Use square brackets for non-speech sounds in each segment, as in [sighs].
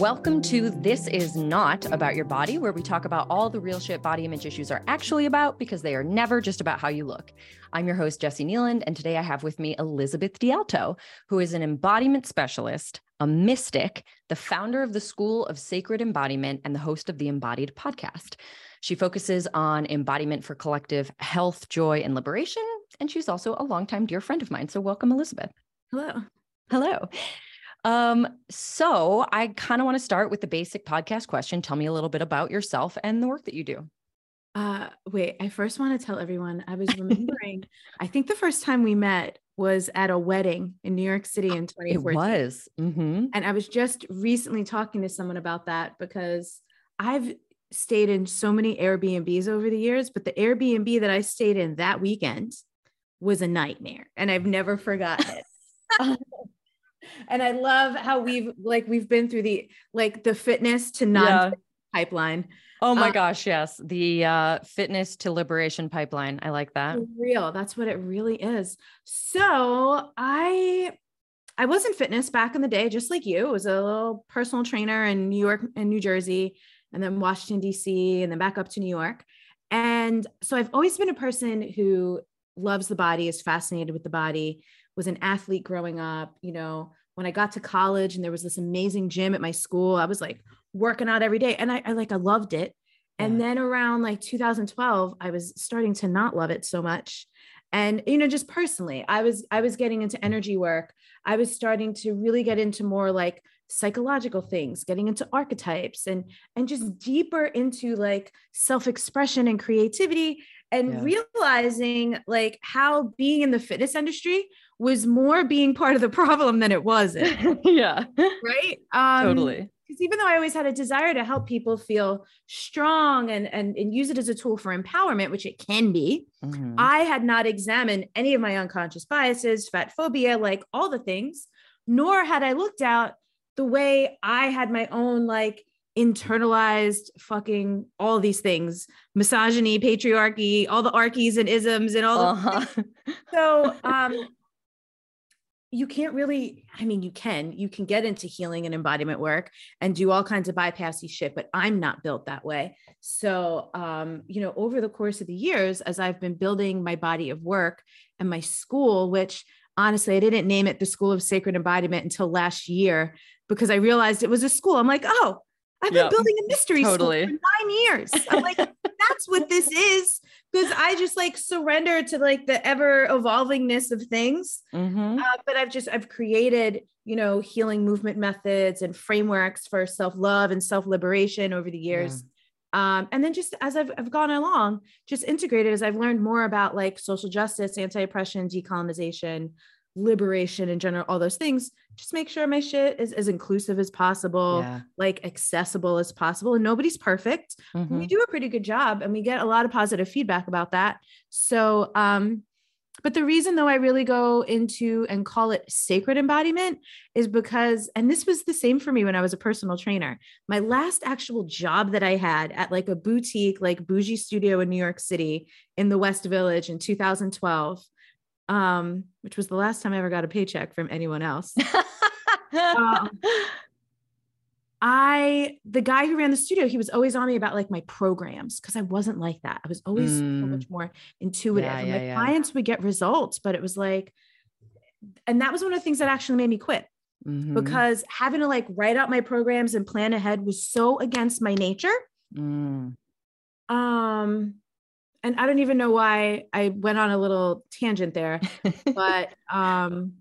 Welcome to This Is Not About Your Body, where we talk about all the real shit body image issues are actually about because they are never just about how you look. I'm your host, Jessi Kneeland, and today I have with me Elizabeth DiAlto, who is an embodiment specialist, a mystic, the founder of the School of Sacred Embodiment, and the host of the Embodied podcast. She focuses on embodiment for collective health, joy, and liberation. And she's also a longtime dear friend of mine. So, welcome, Elizabeth. Hello. Hello. Um, so I kind of want to start with the basic podcast question. Tell me a little bit about yourself and the work that you do. Uh, wait, I first want to tell everyone I was [laughs] remembering, I think the first time we met was at a wedding in New York City in 2014. It was. Mm-hmm. And I was just recently talking to someone about that because I've stayed in so many Airbnbs over the years, but the Airbnb that I stayed in that weekend was a nightmare and I've never forgotten it. [laughs] [laughs] and I love how we've like we've been through the like the fitness to non yeah. pipeline. Oh my uh, gosh, yes. The uh fitness to liberation pipeline. I like that. Real. That's what it really is. So, I I was in fitness back in the day just like you. I was a little personal trainer in New York and New Jersey and then Washington DC and then back up to New York. And so I've always been a person who loves the body, is fascinated with the body, was an athlete growing up, you know, when I got to college and there was this amazing gym at my school, I was like working out every day and I, I like, I loved it. And then around like 2012, I was starting to not love it so much. And, you know, just personally, I was, I was getting into energy work. I was starting to really get into more like psychological things, getting into archetypes and, and just deeper into like self-expression and creativity and yeah. realizing like how being in the fitness industry was more being part of the problem than it wasn't. [laughs] yeah. Right. Um, totally. Because even though I always had a desire to help people feel strong and, and, and use it as a tool for empowerment, which it can be, mm-hmm. I had not examined any of my unconscious biases, fat phobia, like all the things, nor had I looked out the way I had my own like internalized fucking all these things misogyny patriarchy all the archies and isms and all uh-huh. so um you can't really i mean you can you can get into healing and embodiment work and do all kinds of bypassy shit but i'm not built that way so um you know over the course of the years as i've been building my body of work and my school which honestly i didn't name it the school of sacred embodiment until last year because i realized it was a school i'm like oh I've been building a mystery totally. school for nine years. I'm like, [laughs] that's what this is. Because I just like surrender to like the ever evolvingness of things. Mm-hmm. Uh, but I've just, I've created, you know, healing movement methods and frameworks for self love and self liberation over the years. Yeah. Um, and then just as I've, I've gone along, just integrated as I've learned more about like social justice, anti oppression, decolonization, liberation in general, all those things, just make sure my shit is as inclusive as possible, yeah. like accessible as possible. And nobody's perfect. Mm-hmm. We do a pretty good job and we get a lot of positive feedback about that. So, um, but the reason though I really go into and call it sacred embodiment is because, and this was the same for me when I was a personal trainer. My last actual job that I had at like a boutique, like bougie studio in New York City in the West Village in 2012 um, which was the last time I ever got a paycheck from anyone else. [laughs] um, I, the guy who ran the studio, he was always on me about like my programs because I wasn't like that. I was always mm. so much more intuitive. Yeah, and yeah, my yeah. clients would get results, but it was like, and that was one of the things that actually made me quit mm-hmm. because having to like write out my programs and plan ahead was so against my nature. Mm. Um, and I don't even know why I went on a little tangent there, [laughs] but um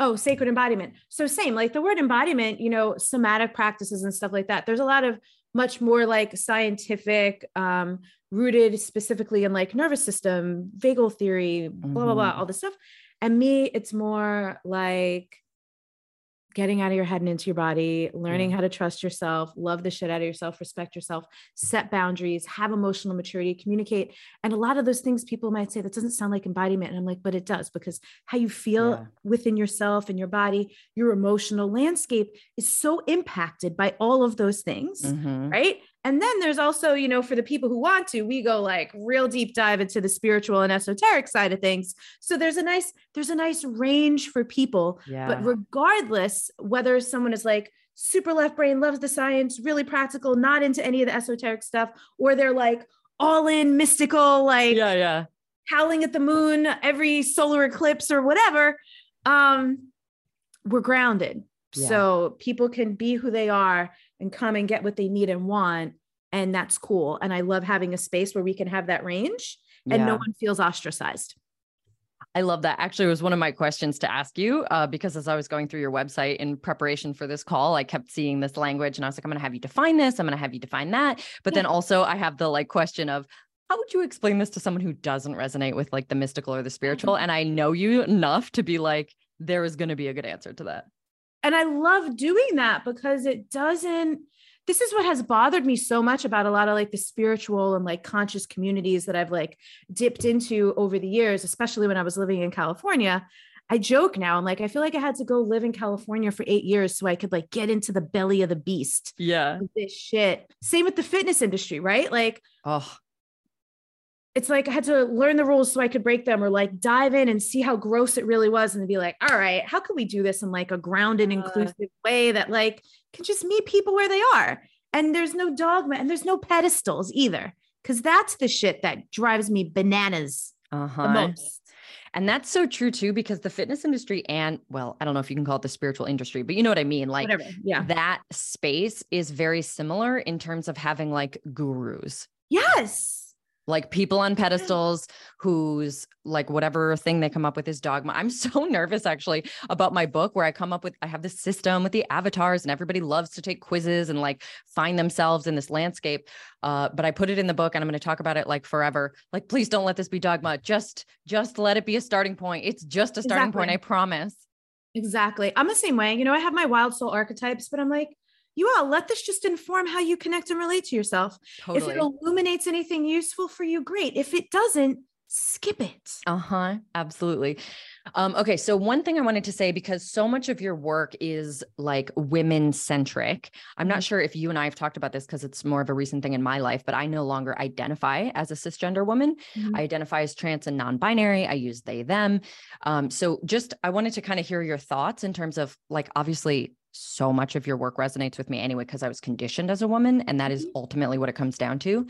oh, sacred embodiment. So same, like the word embodiment, you know, somatic practices and stuff like that. There's a lot of much more like scientific um rooted specifically in like nervous system, vagal theory, blah blah blah, mm-hmm. all this stuff. And me, it's more like getting out of your head and into your body, learning yeah. how to trust yourself, love the shit out of yourself, respect yourself, set boundaries, have emotional maturity, communicate. And a lot of those things people might say that doesn't sound like embodiment. And I'm like, but it does because how you feel yeah. within yourself and your body, your emotional landscape is so impacted by all of those things. Mm-hmm. Right. And then there's also, you know, for the people who want to, we go like real deep dive into the spiritual and esoteric side of things. So there's a nice, there's a nice range for people. Yeah. But regardless, whether someone is like super left brain, loves the science, really practical, not into any of the esoteric stuff, or they're like all in mystical, like yeah, yeah, howling at the moon every solar eclipse or whatever. Um, we're grounded. Yeah. So people can be who they are and come and get what they need and want. And that's cool. And I love having a space where we can have that range and yeah. no one feels ostracized. I love that. Actually, it was one of my questions to ask you uh, because as I was going through your website in preparation for this call, I kept seeing this language and I was like, I'm going to have you define this. I'm going to have you define that. But yeah. then also, I have the like question of, how would you explain this to someone who doesn't resonate with like the mystical or the spiritual? Mm-hmm. And I know you enough to be like, there is going to be a good answer to that. And I love doing that because it doesn't, this is what has bothered me so much about a lot of like the spiritual and like conscious communities that I've like dipped into over the years, especially when I was living in California. I joke now. I'm like, I feel like I had to go live in California for eight years so I could like get into the belly of the beast. Yeah. This shit. Same with the fitness industry, right? Like, oh, it's like I had to learn the rules so I could break them or like dive in and see how gross it really was and be like, all right, how can we do this in like a grounded, inclusive way that like can just meet people where they are? And there's no dogma and there's no pedestals either. Cause that's the shit that drives me bananas uh-huh. the most. And that's so true too, because the fitness industry and well, I don't know if you can call it the spiritual industry, but you know what I mean? Like Whatever. yeah, that space is very similar in terms of having like gurus. Yes like people on pedestals whose like whatever thing they come up with is dogma. I'm [laughs] so nervous actually about my book where I come up with I have this system with the avatars and everybody loves to take quizzes and like find themselves in this landscape. Uh, but I put it in the book and I'm going to talk about it like forever. Like please don't let this be dogma. Just just let it be a starting point. It's just a starting exactly. point, I promise. Exactly. I'm the same way. You know, I have my wild soul archetypes, but I'm like you all let this just inform how you connect and relate to yourself. Totally. If it illuminates anything useful for you, great. If it doesn't, skip it. Uh huh. Absolutely. Um, okay. So, one thing I wanted to say, because so much of your work is like women centric, I'm not mm-hmm. sure if you and I have talked about this because it's more of a recent thing in my life, but I no longer identify as a cisgender woman. Mm-hmm. I identify as trans and non binary. I use they, them. Um, so, just I wanted to kind of hear your thoughts in terms of like, obviously, so much of your work resonates with me anyway because I was conditioned as a woman and that is mm-hmm. ultimately what it comes down to.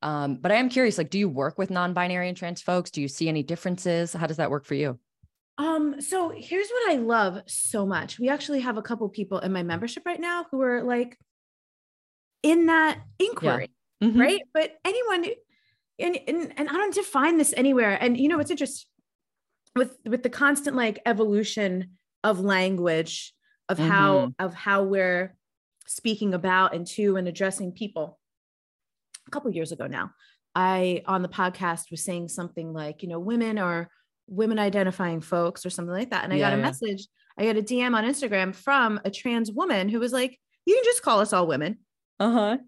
Um, but I am curious like do you work with non-binary and trans folks? Do you see any differences? How does that work for you? Um, so here's what I love so much. We actually have a couple people in my membership right now who are like in that inquiry, yeah. mm-hmm. right? But anyone and, and and I don't define this anywhere. And you know, it's interesting with with the constant like evolution of language of mm-hmm. how of how we're speaking about and to and addressing people. A couple years ago now i on the podcast was saying something like you know women or women identifying folks or something like that. And i yeah, got a yeah. message i got a dm on instagram from a trans woman who was like you can just call us all women. Uh-huh.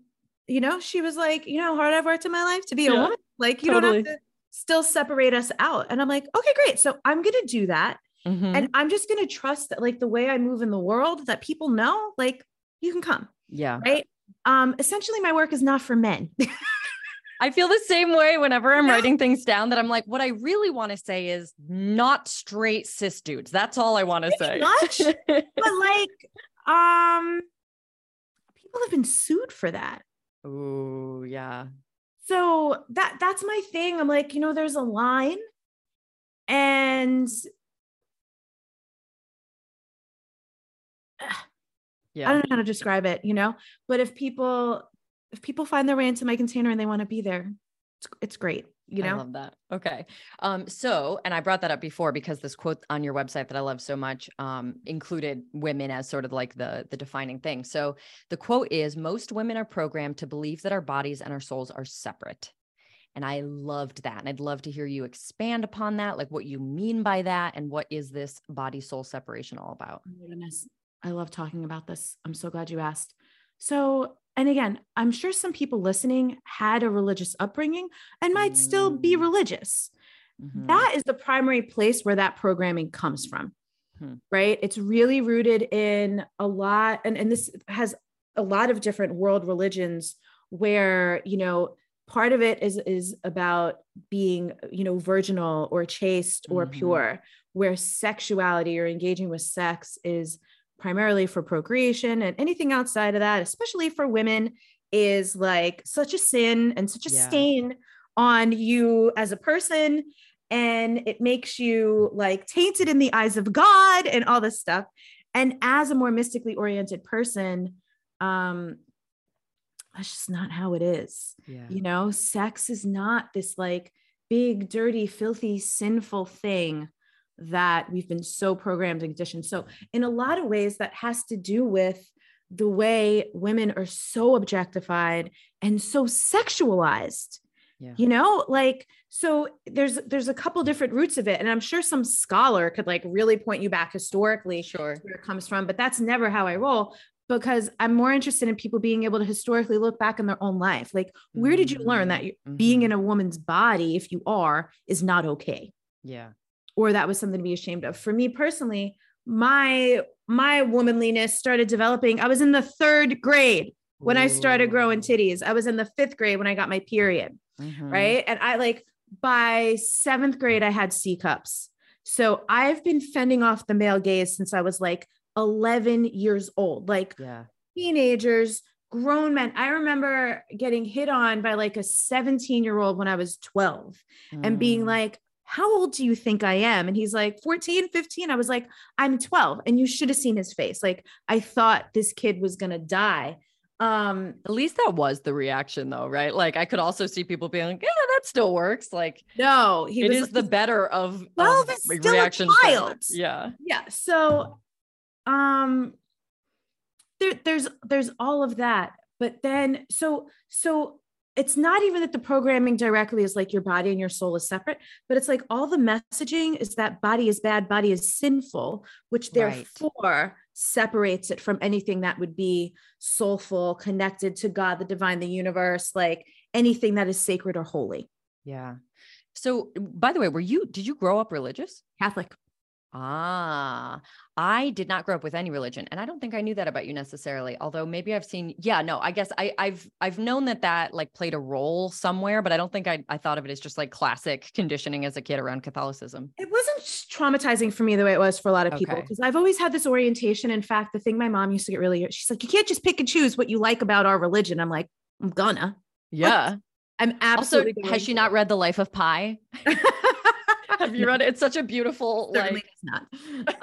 You know she was like you know how hard i've worked in my life to be yeah, a woman? Like you totally. don't have to still separate us out. And i'm like okay great. So i'm going to do that Mm-hmm. And I'm just going to trust that, like, the way I move in the world, that people know, like, you can come. Yeah. Right. Um, essentially, my work is not for men. [laughs] I feel the same way whenever I'm writing things down that I'm like, what I really want to say is not straight cis dudes. That's all I want to say. Much, [laughs] but like, um, people have been sued for that. Oh, yeah. So that that's my thing. I'm like, you know, there's a line and yeah. I don't know how to describe it, you know, but if people, if people find their way into my container and they want to be there, it's, it's great. You know, I love that. Okay. Um, so, and I brought that up before because this quote on your website that I love so much, um, included women as sort of like the, the defining thing. So the quote is most women are programmed to believe that our bodies and our souls are separate. And I loved that. And I'd love to hear you expand upon that, like what you mean by that and what is this body soul separation all about? Oh goodness. I love talking about this. I'm so glad you asked. So, and again, I'm sure some people listening had a religious upbringing and might still be mm. religious. Mm-hmm. That is the primary place where that programming comes from, hmm. right? It's really rooted in a lot, and, and this has a lot of different world religions where, you know, part of it is is about being you know virginal or chaste or mm-hmm. pure where sexuality or engaging with sex is primarily for procreation and anything outside of that, especially for women, is like such a sin and such a yeah. stain on you as a person. And it makes you like tainted in the eyes of God and all this stuff. And as a more mystically oriented person, um, that's just not how it is. Yeah. You know, sex is not this like big, dirty, filthy, sinful thing that we've been so programmed and conditioned. So, in a lot of ways, that has to do with the way women are so objectified and so sexualized. Yeah. You know, like so there's there's a couple different roots of it and I'm sure some scholar could like really point you back historically sure where it comes from, but that's never how I roll because I'm more interested in people being able to historically look back in their own life. Like, where did you learn that mm-hmm. being in a woman's body, if you are, is not okay? Yeah. Or that was something to be ashamed of. For me personally, my my womanliness started developing. I was in the third grade when Ooh. I started growing titties. I was in the fifth grade when I got my period. Mm-hmm. Right. And I like by seventh grade, I had C cups. So I've been fending off the male gaze since I was like 11 years old, like yeah. teenagers, grown men. I remember getting hit on by like a 17 year old when I was 12 mm. and being mm. like, how old do you think I am? And he's like 14, 15. I was like, I'm 12. And you should have seen his face. Like, I thought this kid was going to die. Um, at least that was the reaction though, right? Like I could also see people being like, yeah, that still works. Like, no, he it was, is the better of, well, of reactions. Yeah. Yeah. So um there, there's there's all of that but then so so it's not even that the programming directly is like your body and your soul is separate but it's like all the messaging is that body is bad body is sinful which therefore right. separates it from anything that would be soulful connected to god the divine the universe like anything that is sacred or holy. Yeah. So by the way were you did you grow up religious? Catholic Ah, I did not grow up with any religion, and I don't think I knew that about you necessarily. Although maybe I've seen, yeah, no, I guess I, have I've known that that like played a role somewhere, but I don't think I I thought of it as just like classic conditioning as a kid around Catholicism. It wasn't traumatizing for me the way it was for a lot of people because okay. I've always had this orientation. In fact, the thing my mom used to get really, she's like, you can't just pick and choose what you like about our religion. I'm like, I'm gonna. Yeah. I'm absolutely. Also, has she not read The Life of Pi? [laughs] Have you read it? It's such a beautiful [laughs] Certainly like not.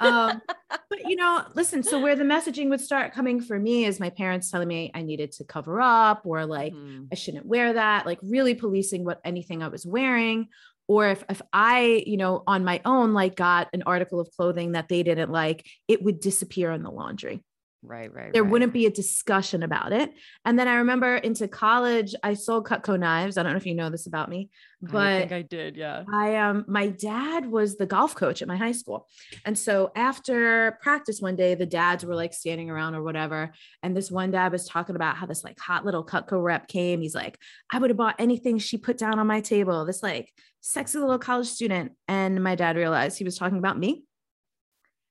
[laughs] Um, but you know, listen, so where the messaging would start coming for me is my parents telling me I needed to cover up or like mm-hmm. I shouldn't wear that, like really policing what anything I was wearing. Or if, if I, you know, on my own, like got an article of clothing that they didn't like, it would disappear in the laundry. Right, right. There right. wouldn't be a discussion about it. And then I remember into college, I sold Cutco knives. I don't know if you know this about me, but I think I did. Yeah. I um my dad was the golf coach at my high school. And so after practice one day, the dads were like standing around or whatever. And this one dad was talking about how this like hot little Cutco rep came. He's like, I would have bought anything she put down on my table. This like sexy little college student. And my dad realized he was talking about me.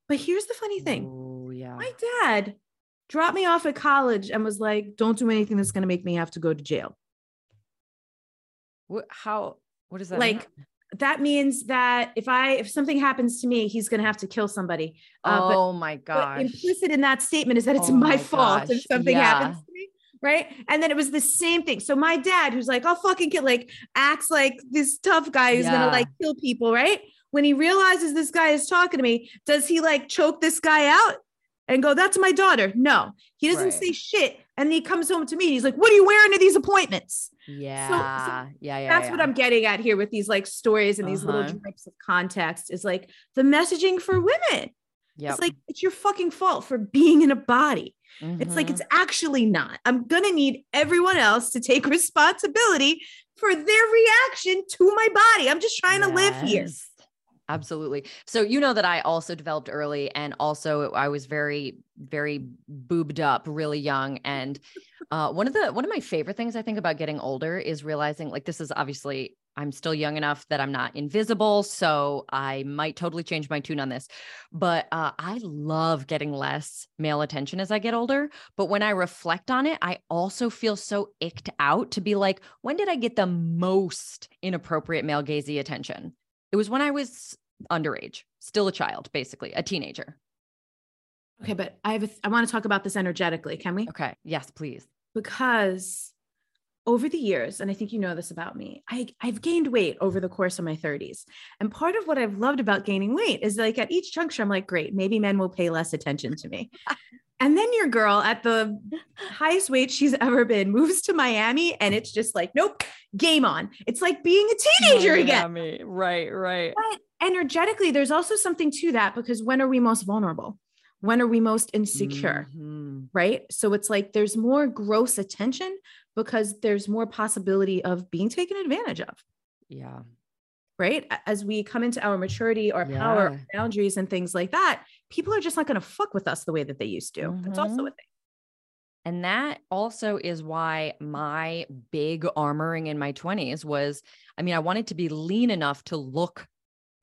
But here's the funny thing. Oh, yeah. My dad dropped me off at college and was like, don't do anything that's going to make me have to go to jail. What, how, what does that like? Mean? That means that if I if something happens to me, he's going to have to kill somebody. Uh, oh but, my gosh! Implicit in that statement is that it's oh my, my fault if something yeah. happens to me right? And then it was the same thing. So my dad, who's like, I'll fucking kill, like acts like this tough guy who's yeah. gonna like kill people, right? when he realizes this guy is talking to me, does he like choke this guy out and go, That's my daughter? No, he doesn't right. say shit. And he comes home to me. and he's like, What are you wearing to these appointments? Yeah. So, so yeah. Yeah. That's yeah. what I'm getting at here with these like stories and these uh-huh. little drips of context is like the messaging for women. Yep. It's like, it's your fucking fault for being in a body. Mm-hmm. It's like, it's mm-hmm. actually not. I'm going to need everyone else to take responsibility for their reaction to my body. I'm just trying yes. to live here. Absolutely. So you know that I also developed early and also I was very very boobed up really young and uh, one of the one of my favorite things I think about getting older is realizing like this is obviously I'm still young enough that I'm not invisible so I might totally change my tune on this but uh, I love getting less male attention as I get older but when I reflect on it I also feel so icked out to be like when did I get the most inappropriate male gazy attention it was when I was underage, still a child, basically, a teenager. Okay, but I have a th- I want to talk about this energetically. Can we? Okay. Yes, please. Because over the years, and I think you know this about me, I, I've gained weight over the course of my 30s. And part of what I've loved about gaining weight is like at each juncture, I'm like, great, maybe men will pay less attention to me. [laughs] And then your girl at the [laughs] highest weight she's ever been moves to Miami and it's just like, nope, game on. It's like being a teenager Miami. again. Right, right. But energetically, there's also something to that because when are we most vulnerable? When are we most insecure? Mm-hmm. Right. So it's like there's more gross attention because there's more possibility of being taken advantage of. Yeah. Right. As we come into our maturity, our power, our boundaries, and things like that, people are just not going to fuck with us the way that they used to. That's also a thing. And that also is why my big armoring in my 20s was I mean, I wanted to be lean enough to look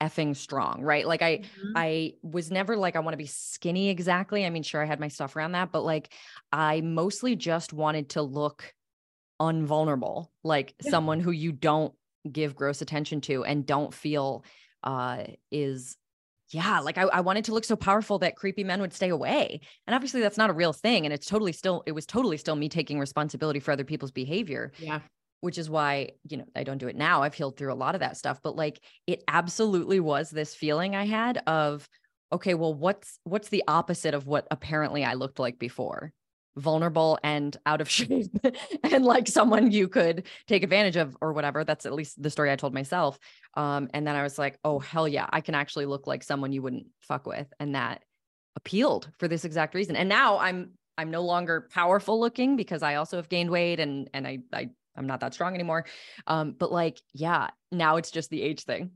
effing strong, right? Like I I was never like I want to be skinny exactly. I mean, sure I had my stuff around that, but like I mostly just wanted to look unvulnerable, like Yeah. someone who you don't give gross attention to and don't feel uh is yeah, like I, I wanted to look so powerful that creepy men would stay away. And obviously that's not a real thing. And it's totally still, it was totally still me taking responsibility for other people's behavior, yeah. which is why, you know, I don't do it now. I've healed through a lot of that stuff. But like it absolutely was this feeling I had of, okay, well, what's what's the opposite of what apparently I looked like before? Vulnerable and out of [laughs] shape and like someone you could take advantage of or whatever. That's at least the story I told myself. Um, and then I was like, oh hell yeah, I can actually look like someone you wouldn't fuck with. And that appealed for this exact reason. And now I'm I'm no longer powerful looking because I also have gained weight and and I I I'm not that strong anymore. Um, but like, yeah, now it's just the age thing.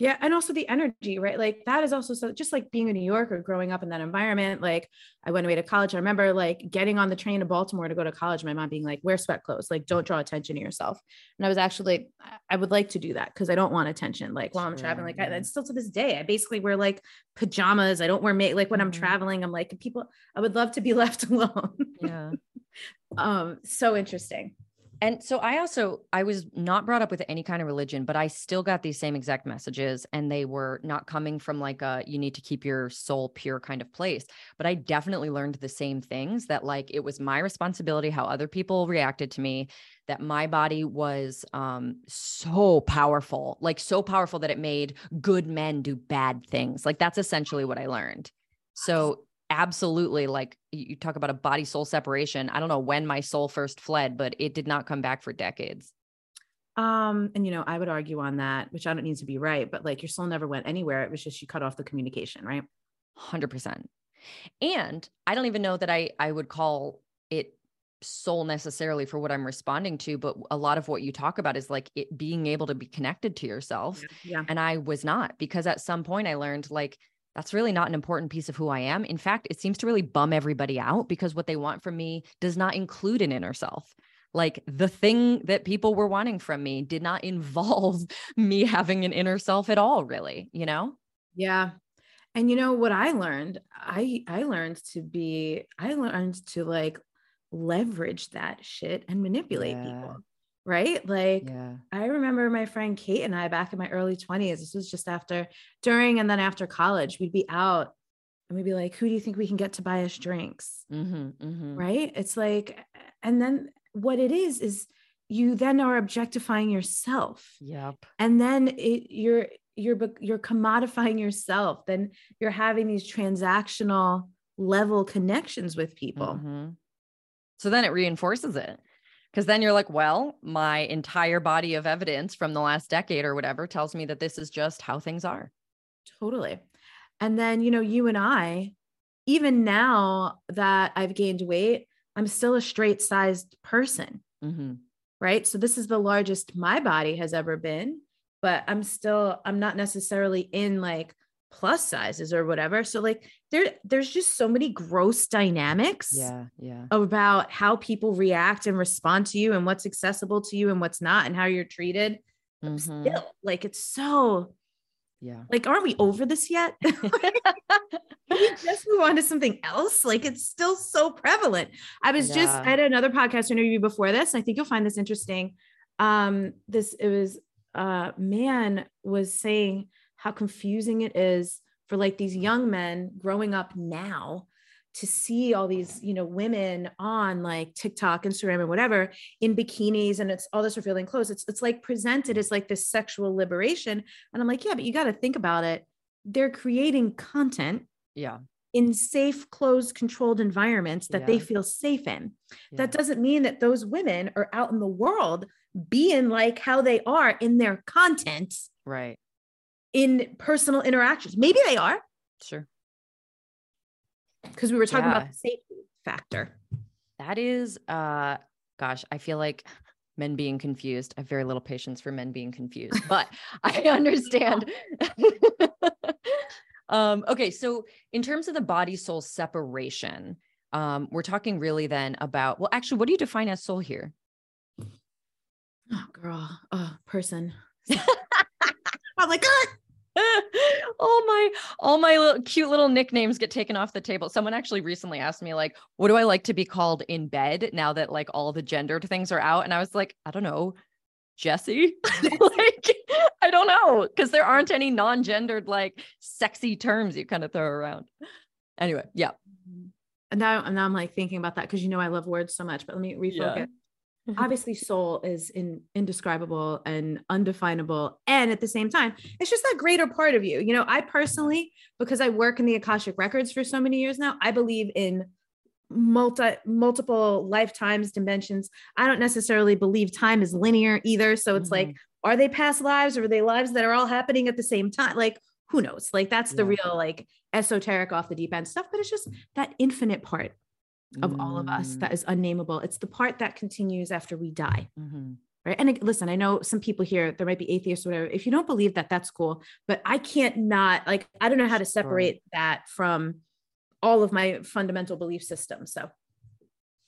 Yeah. And also the energy, right? Like that is also so just like being a New Yorker growing up in that environment. Like I went away to college. I remember like getting on the train to Baltimore to go to college, my mom being like, wear sweat clothes, like don't draw attention to yourself. And I was actually, I- I would like to do that because I don't want attention. Like while I'm traveling, like I, and still to this day, I basically wear like pajamas. I don't wear make like when I'm Mhm. traveling, I'm like, people, I would love to be [laughs] left alone. Yeah. [laughs] um, so interesting. And so I also I was not brought up with any kind of religion, but I still got these same exact messages and they were not coming from like a you need to keep your soul pure kind of place. But I definitely learned the same things that like it was my responsibility how other people reacted to me, that my body was um so powerful, like so powerful that it made good men do bad things. Like that's essentially what I learned. So absolutely like you talk about a body soul separation i don't know when my soul first fled but it did not come back for decades Um, and you know, I would argue on that, which I don't need to be right, but like your soul never went anywhere. It was just you cut off the communication, right? 100% and i don't even know that i i would call it soul necessarily for what i'm responding to but a lot of what you talk about is like it being able to be connected to yourself Yeah. and i was not because at some point i learned like that's really not an important piece of who i am in fact it seems to really bum everybody out because what they want from me does not include an inner self like the thing that people were wanting from me did not [laughs] involve me having an inner self at all really you know Yeah. And you know what I learned? I I learned to be I learned to like leverage that shit and manipulate Yeah. people. Right? Like yeah I remember my friend Kate and I back in my early 20s. This was just after during and then after college, we'd be out and we'd be like, who do you think we can get to buy us drinks? mm-hmm, mm-hmm. right it's like and then what it is is you then are objectifying yourself yep and then it, you're you're you're commodifying yourself then you're having these transactional level connections with people Mhm. So then it reinforces it. Because then you're like, well, my entire body of evidence from the last decade or whatever tells me that this is just how things are. totally and then you know you and i even now that i've gained weight i'm still a straight sized person Mm-hmm. right? So this is the largest my body has ever been, but I'm still I'm not necessarily in like plus sizes or whatever. So like there there's just so many gross dynamics Yeah. Yeah. about how people react and respond to you and what's accessible to you and what's not and how you're treated. Mhm. Still, like it's so Yeah. like aren't we over this yet? [laughs] [laughs] We just move on to something else? Like it's still so prevalent. I was just Yeah. I had another podcast interview before this. I think you'll find this interesting. Um, this it was uh man was saying how confusing it is for like these young men growing up now to see all these, you know, women on like TikTok, Instagram, and whatever in bikinis and it's all this revealing clothes. It's it's like presented as like this sexual liberation. And I'm like, yeah, but you got to think about it. They're creating content. Yeah. In safe, closed, controlled environments that yeah. they feel safe in. Yeah. That doesn't mean that those women are out in the world being like how they are in their content. Right. In personal interactions. Maybe they are. Sure because we were talking yeah. about the safety factor. That is, uh, gosh, I feel like men being confused. I have very little patience for men being confused, but [laughs] I understand. [laughs] um, okay, so in terms of the body soul separation, um, we're talking really then about well, actually, what do you define as soul here? Oh, girl, oh, person. [laughs] I'm like, ah, [laughs] all my all my little, cute little nicknames get taken off the table. Someone actually recently asked me like, "What do I like to be called in bed now that like all the gendered things are out?" And I was like, "I don't know, Jesse." [laughs] like, I don't know because there aren't any non-gendered like sexy terms you kind of throw around. Anyway, yeah. And now, and now I'm like thinking about that because you know I love words so much. But let me refocus. Yeah. Mm-hmm. obviously soul is in, indescribable and undefinable and at the same time it's just that greater part of you you know i personally because i work in the akashic records for so many years now i believe in multi multiple lifetimes dimensions i don't necessarily believe time is linear either so it's mm-hmm. like are they past lives or are they lives that are all happening at the same time like who knows like that's the yeah. real like esoteric off the deep end stuff but it's just that infinite part of mm. all of us that is mm. unnameable. It's the part that continues after we die. Mm-hmm. Right. And listen, I know some people here, there might be atheists or whatever. If you don't believe that, that's cool. But I can't not, like, I don't know how to separate sure. that from all of my fundamental belief systems. So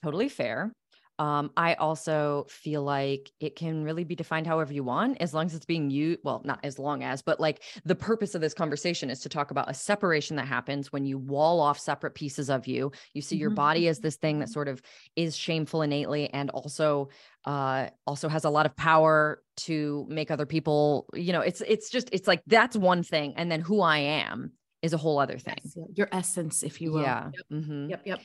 totally fair. Um, I also feel like it can really be defined however you want, as long as it's being used. Well, not as long as, but like the purpose of this conversation is to talk about a separation that happens when you wall off separate pieces of you. You see your mm-hmm. body as this thing that sort of is shameful innately, and also uh also has a lot of power to make other people you know it's it's just it's like that's one thing and then who i am is a whole other thing yes, your essence if you will yeah yep. Mm-hmm. yep yep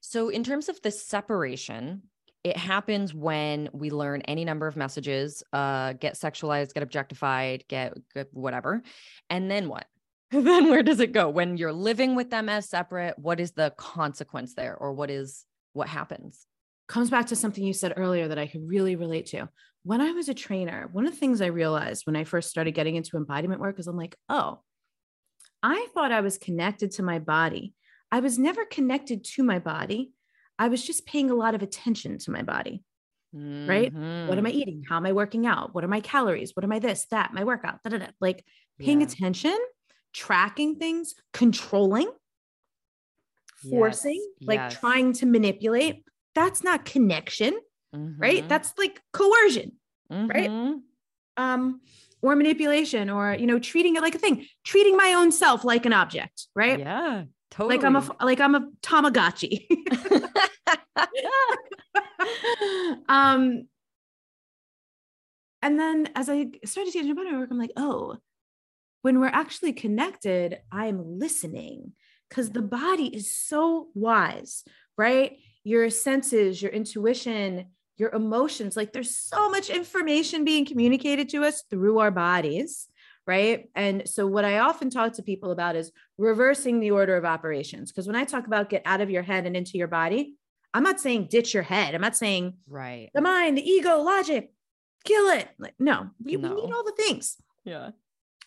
so in terms of the separation it happens when we learn any number of messages, uh, get sexualized, get objectified, get, get whatever. And then what? [laughs] then where does it go? When you're living with them as separate, what is the consequence there? Or what is what happens? Comes back to something you said earlier that I could really relate to. When I was a trainer, one of the things I realized when I first started getting into embodiment work is I'm like, oh, I thought I was connected to my body. I was never connected to my body. I was just paying a lot of attention to my body. Mm-hmm. Right? What am I mm-hmm. eating? How am I working out? What are my calories? What am I this, that, my workout? Da, da, da. Like paying yeah. attention, tracking things, controlling, forcing, yes. like yes. trying to manipulate. That's not connection, mm-hmm. right? That's like coercion, mm-hmm. right? Um, or manipulation, or you know, treating it like a thing, treating my own self like an object, right? Yeah. Totally. Like I'm a like I'm a Tamagotchi. [laughs] [laughs] [laughs] um, and then as I started teaching about my work, I'm like, oh, when we're actually connected, I'm listening because the body is so wise, right? Your senses, your intuition, your emotions, like there's so much information being communicated to us through our bodies right? And so, what I often talk to people about is reversing the order of operations. Because when I talk about get out of your head and into your body, I'm not saying ditch your head. I'm not saying right the mind, the ego, logic, kill it. Like, no, we, no. we need all the things. Yeah.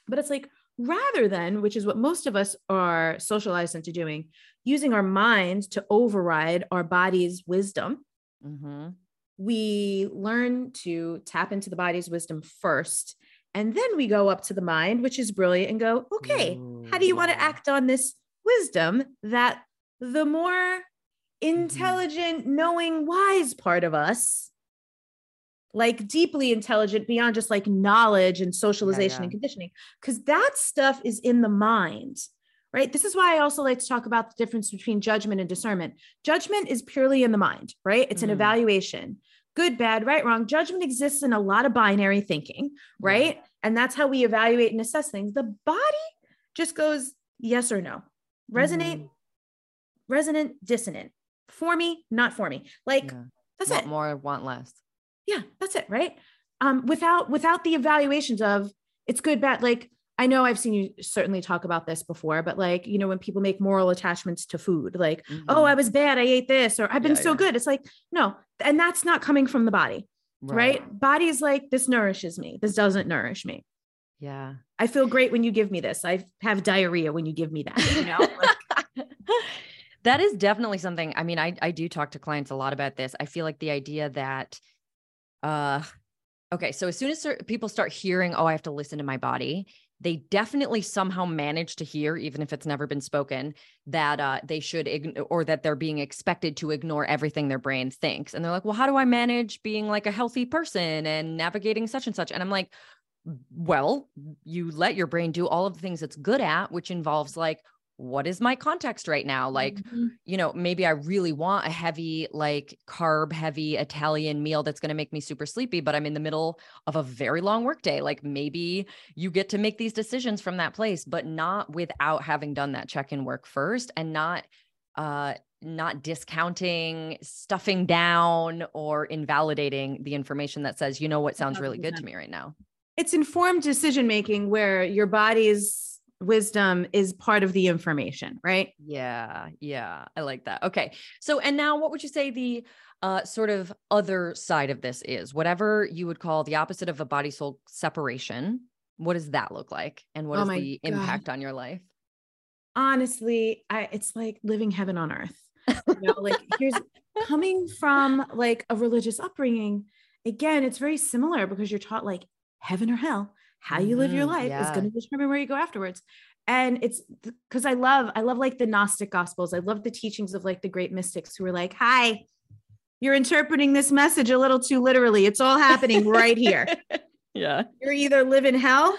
But it's like rather than, which is what most of us are socialized into doing, using our mind to override our body's wisdom. Mm-hmm. We learn to tap into the body's wisdom first and then we go up to the mind, which is brilliant, and go, okay, how do you want to act on this wisdom that the more. Intelligent, knowing, wise part of us, like deeply intelligent beyond just like knowledge and socialization yeah, yeah. and conditioning, because that stuff is in the mind right? This is why I also like to talk about the difference between judgment and discernment. Judgment is purely in the mind, right? It's mm. an evaluation good, bad, right, wrong. Judgment exists in a lot of binary thinking, right? Yeah. And that's how we evaluate and assess things. The body just goes yes or no, resonate, mm-hmm. resonant, dissonant. For me, not for me. Like yeah. that's want it. More, want less. Yeah, that's it, right? Um, without without the evaluations of it's good, bad. Like I know I've seen you certainly talk about this before, but like, you know, when people make moral attachments to food, like, mm-hmm. oh, I was bad, I ate this, or I've been yeah, so yeah. good. It's like, no, and that's not coming from the body, right. right? Body is like, this nourishes me, this doesn't nourish me. Yeah. I feel great when you give me this. I have diarrhea when you give me that, you know? [laughs] that is definitely something. I mean, I, I do talk to clients a lot about this. I feel like the idea that, uh, okay, so as soon as people start hearing, oh, I have to listen to my body, they definitely somehow manage to hear, even if it's never been spoken, that uh, they should ign- or that they're being expected to ignore everything their brain thinks. And they're like, well, how do I manage being like a healthy person and navigating such and such? And I'm like, well, you let your brain do all of the things it's good at, which involves like, what is my context right now? Like, mm-hmm. you know, maybe I really want a heavy, like carb heavy Italian meal that's going to make me super sleepy, but I'm in the middle of a very long workday. Like, maybe you get to make these decisions from that place, but not without having done that check in work first and not, uh, not discounting, stuffing down, or invalidating the information that says, you know what sounds really good to me right now. It's informed decision making where your body's wisdom is part of the information, right? Yeah. Yeah. I like that. Okay. So, and now what would you say the uh, sort of other side of this is? Whatever you would call the opposite of a body soul separation, what does that look like? And what oh is the God. impact on your life? Honestly, I, it's like living heaven on earth. [laughs] You know, like here's coming from like a religious upbringing. Again, it's very similar because you're taught like heaven or hell how you live your mm-hmm. life yeah. is going to determine where you go afterwards and it's because i love i love like the gnostic gospels i love the teachings of like the great mystics who are like hi you're interpreting this message a little too literally it's all happening right here [laughs] yeah you're either living hell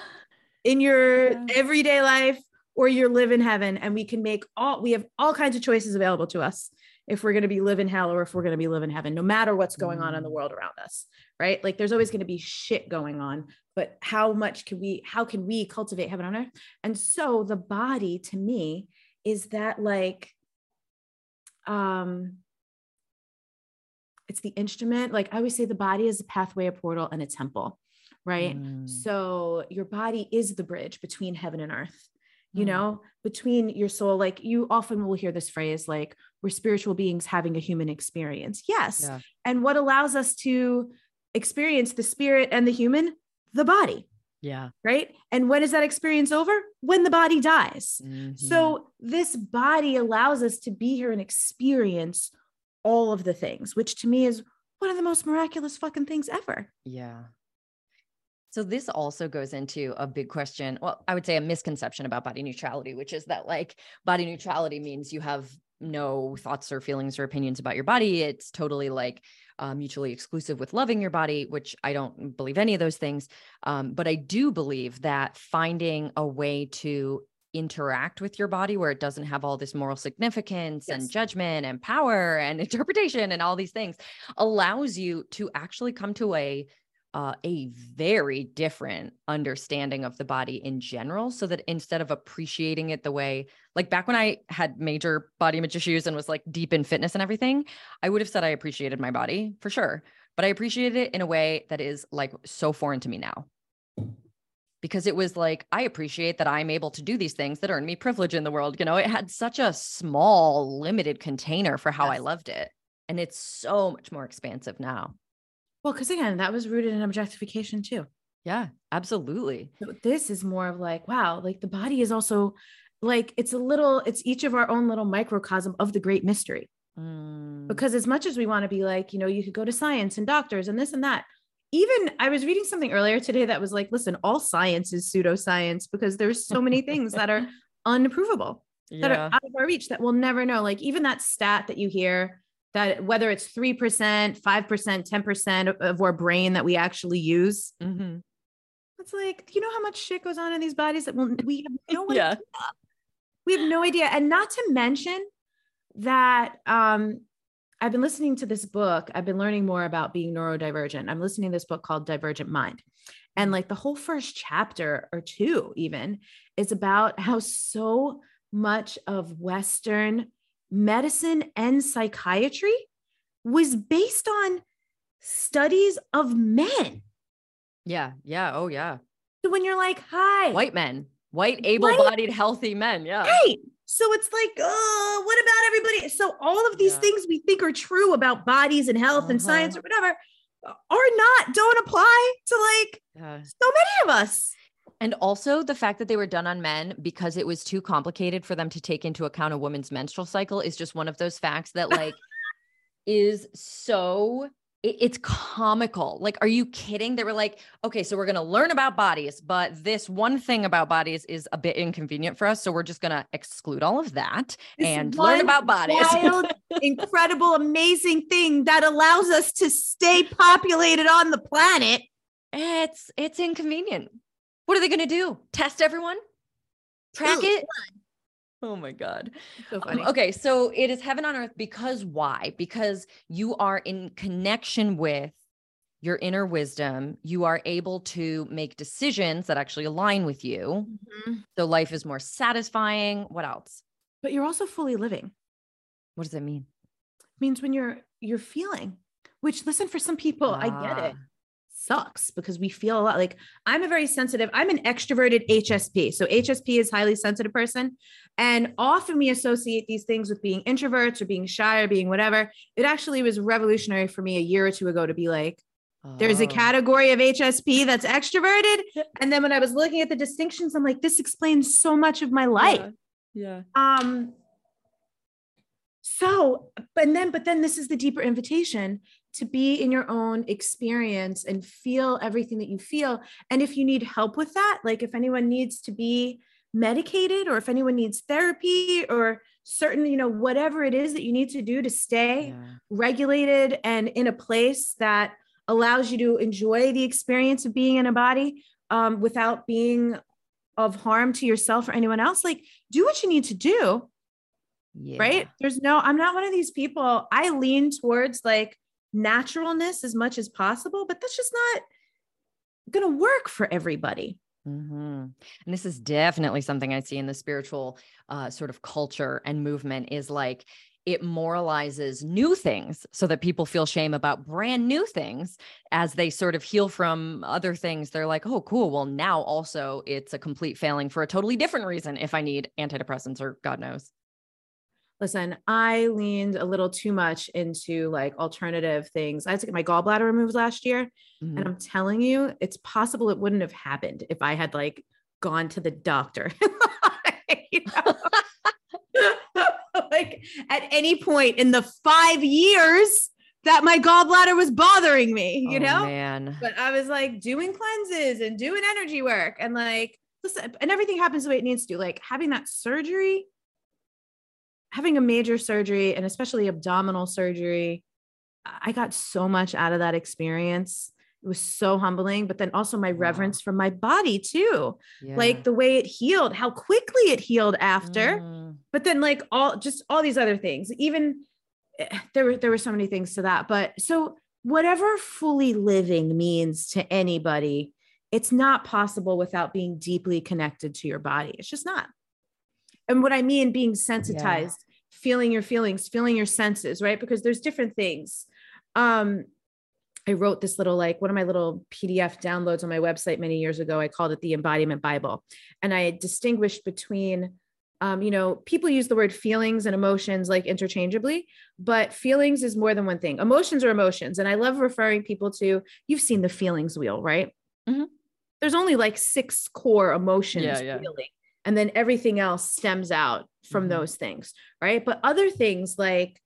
in your yeah. everyday life or you're living heaven and we can make all we have all kinds of choices available to us if we're going to be living hell or if we're going to be living heaven no matter what's going on in the mm. world around us right? Like there's always going to be shit going on but how much can we how can we cultivate heaven on earth? And so the body to me is that like um it's the instrument. Like i always say the body is a pathway a portal and a temple right? Mm. so your body is the bridge between heaven and earth you mm. know between your soul like you often will hear this phrase like we're spiritual beings having a human experience yes yeah. and what allows us to experience the spirit and the human the body. Yeah. Right. And when is that experience over? When the body dies. Mm-hmm. So this body allows us to be here and experience all of the things, which to me is one of the most miraculous fucking things ever. Yeah. So this also goes into a big question. Well, I would say a misconception about body neutrality, which is that like body neutrality means you have no thoughts or feelings or opinions about your body. It's totally like uh, mutually exclusive with loving your body, which I don't believe any of those things. Um, but I do believe that finding a way to interact with your body where it doesn't have all this moral significance yes. and judgment and power and [laughs] interpretation and all these things allows you to actually come to a uh, a very different understanding of the body in general so that instead of appreciating it the way like back when i had major body image issues and was like deep in fitness and everything i would have said i appreciated my body for sure. But i appreciated it in a way that is like so foreign to me now. Because it was like i appreciate that i'm able to do these things that earn me privilege in the world you know? It had such a small limited container for how yes. i loved it. And it's so much more expansive now well, because again, that was rooted in objectification too. Yeah, absolutely. So this is more of like, wow, like the body is also like it's a little, it's each of our own little microcosm of the great mystery. Mm. Because as much as we want to be like, you know, you could go to science and doctors and this and that. Even I was reading something earlier today that was like, listen, all science is pseudoscience because there's so many things that are [laughs] unprovable, yeah. that are out of our reach that we'll never know. Like even that stat that you hear that whether it's 3%, 5%, 10% of our brain that we actually use. Mm-hmm. It's like, you know how much shit goes on in these bodies that we we have no [laughs] idea. yeah. We have no idea. And not to mention that um, I've been listening to this book. I've been learning more about being neurodivergent. I'm listening to this book called Divergent Mind. And like the whole first chapter or two, even, is about how so much of Western medicine and psychiatry was based on studies of men. Yeah. Yeah. Oh, yeah. So when you're like, hi, white men, white, able bodied, healthy men. Yeah. Right. So it's like, oh, what about everybody? So all of these yeah. things we think are true about bodies and health uh-huh. and science or whatever are not, don't apply to like yeah. so many of us. And also the fact that they were done on men because it was too complicated for them to take into account a woman's menstrual cycle is just one of those facts that [laughs] like is so it's comical. Like, are you kidding? They were like, okay, so we're going to learn about bodies, but this one thing about bodies is a bit inconvenient for us. So we're just going to exclude all of that this and learn about bodies. Wild, [laughs] incredible, amazing thing that allows us to stay populated on the planet. It's it's inconvenient. What are they going to do? Test everyone? Track Ooh, it? Oh my God. So um, okay. So it is heaven on earth because why? Because you are in connection with your inner wisdom. You are able to make decisions that actually align with you. Mm-hmm. So life is more satisfying. What else? But you're also fully living. What does that mean? It means when you're you're feeling, which listen for some people, I get it. Sucks because we feel a lot like I'm a very sensitive, I'm an extroverted HSP. So HSP is highly sensitive person. And often we associate these things with being introverts or being shy or being whatever. It actually was revolutionary for me a year or two ago to be like, there's a oh. category of HSP that's extroverted. And then when I was looking at the distinctions, I'm like, this explains so much of my life. Yeah. yeah. Um, so, but then, but then this is the deeper invitation to be in your own experience and feel everything that you feel. And if you need help with that, like if anyone needs to be medicated or if anyone needs therapy or certain, you know, whatever it is that you need to do to stay yeah. regulated and in a place that allows you to enjoy the experience of being in a body um, without being of harm to yourself or anyone else, like do what you need to do. Yeah. Right. There's no, I'm not one of these people. I lean towards like, naturalness as much as possible, but that's just not going to work for everybody. Mm-hmm. And this is definitely something I see in the spiritual uh, sort of culture and movement is like it moralizes new things so that people feel shame about brand new things as they sort of heal from other things. They're like, oh, cool. Well, now also it's a complete failing for a totally different reason if I need antidepressants or God knows listen, I leaned a little too much into like alternative things. I had to get my gallbladder removed last year. Mm-hmm. And I'm telling you, it's possible it wouldn't have happened if I had like gone to the doctor. [laughs] [laughs] like at any point in the five years that my gallbladder was bothering me, you oh, know? Man. But I was like doing cleanses and doing energy work and like listen, and everything happens the way it needs to. Like having that surgery having a major surgery and especially abdominal surgery, I got so much out of that experience. It was so humbling, but then also my wow. reverence for my body too. Yeah. Like the way it healed, how quickly it healed after. Mm. But then like all just all these other things. Even eh, there were there were so many things to that. But so whatever fully living means to anybody, it's not possible without being deeply connected to your body. It's just not and what I mean being sensitized, yeah. feeling your feelings, feeling your senses, right? Because there's different things. Um, I wrote this little like one of my little PDF downloads on my website many years ago. I called it the Embodiment Bible, and I distinguished between um, you know, people use the word feelings and emotions like interchangeably, but feelings is more than one thing. Emotions are emotions. And I love referring people to, you've seen the feelings wheel, right? Mm-hmm. There's only like six core emotions yeah, yeah. feeling and then everything else stems out from mm-hmm. those things right but other things like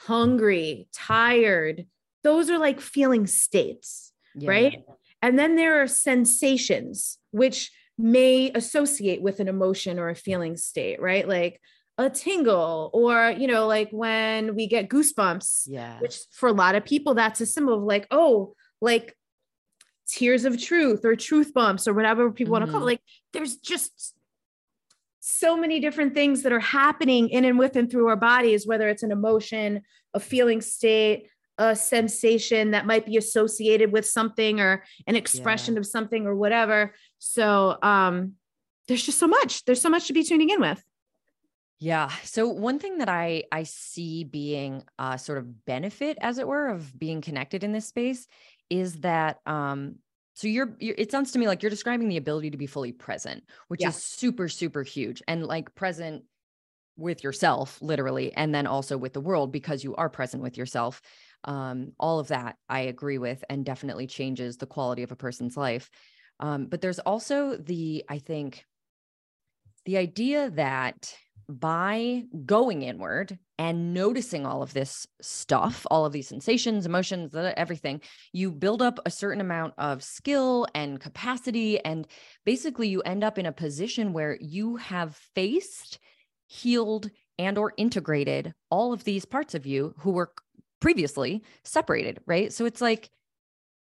hungry tired those are like feeling states yeah. right and then there are sensations which may associate with an emotion or a feeling state right like a tingle or you know like when we get goosebumps yeah which for a lot of people that's a symbol of like oh like tears of truth or truth bumps or whatever people mm-hmm. want to call it like there's just so many different things that are happening in and with and through our bodies, whether it's an emotion, a feeling state, a sensation that might be associated with something or an expression yeah. of something or whatever. So um, there's just so much. There's so much to be tuning in with. Yeah. So one thing that I I see being a sort of benefit, as it were, of being connected in this space is that um so you're, you're, it sounds to me like you're describing the ability to be fully present which yeah. is super super huge and like present with yourself literally and then also with the world because you are present with yourself um, all of that i agree with and definitely changes the quality of a person's life um, but there's also the i think the idea that by going inward and noticing all of this stuff, all of these sensations, emotions, everything, you build up a certain amount of skill and capacity. And basically, you end up in a position where you have faced, healed, and or integrated all of these parts of you who were previously separated right so it's like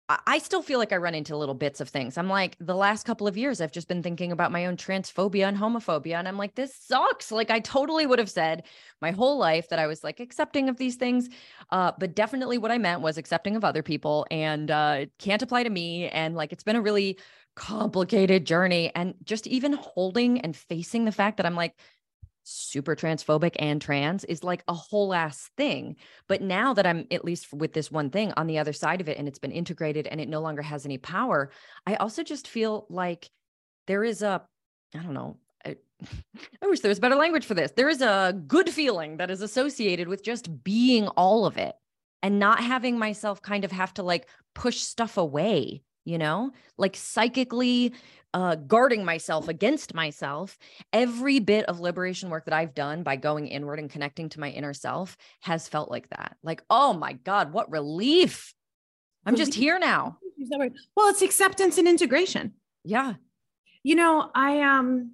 I still feel like I run into little bits of things. I'm like, the last couple of years, I've just been thinking about my own transphobia and homophobia. And I'm like, this sucks. Like, I totally would have said my whole life that I was like accepting of these things. Uh, but definitely what I meant was accepting of other people and uh, can't apply to me. And like, it's been a really complicated journey. And just even holding and facing the fact that I'm like, super transphobic and trans is like a whole ass thing. But now that I'm at least with this one thing on the other side of it and it's been integrated and it no longer has any power, I also just feel like there is a, I don't know, I, [laughs] I wish there was better language for this. There is a good feeling that is associated with just being all of it and not having myself kind of have to like push stuff away you know, like psychically uh, guarding myself against myself. Every bit of liberation work that I've done by going inward and connecting to my inner self has felt like that. Like, oh my God, what relief. I'm just here now. Well, it's acceptance and integration. Yeah. You know, I um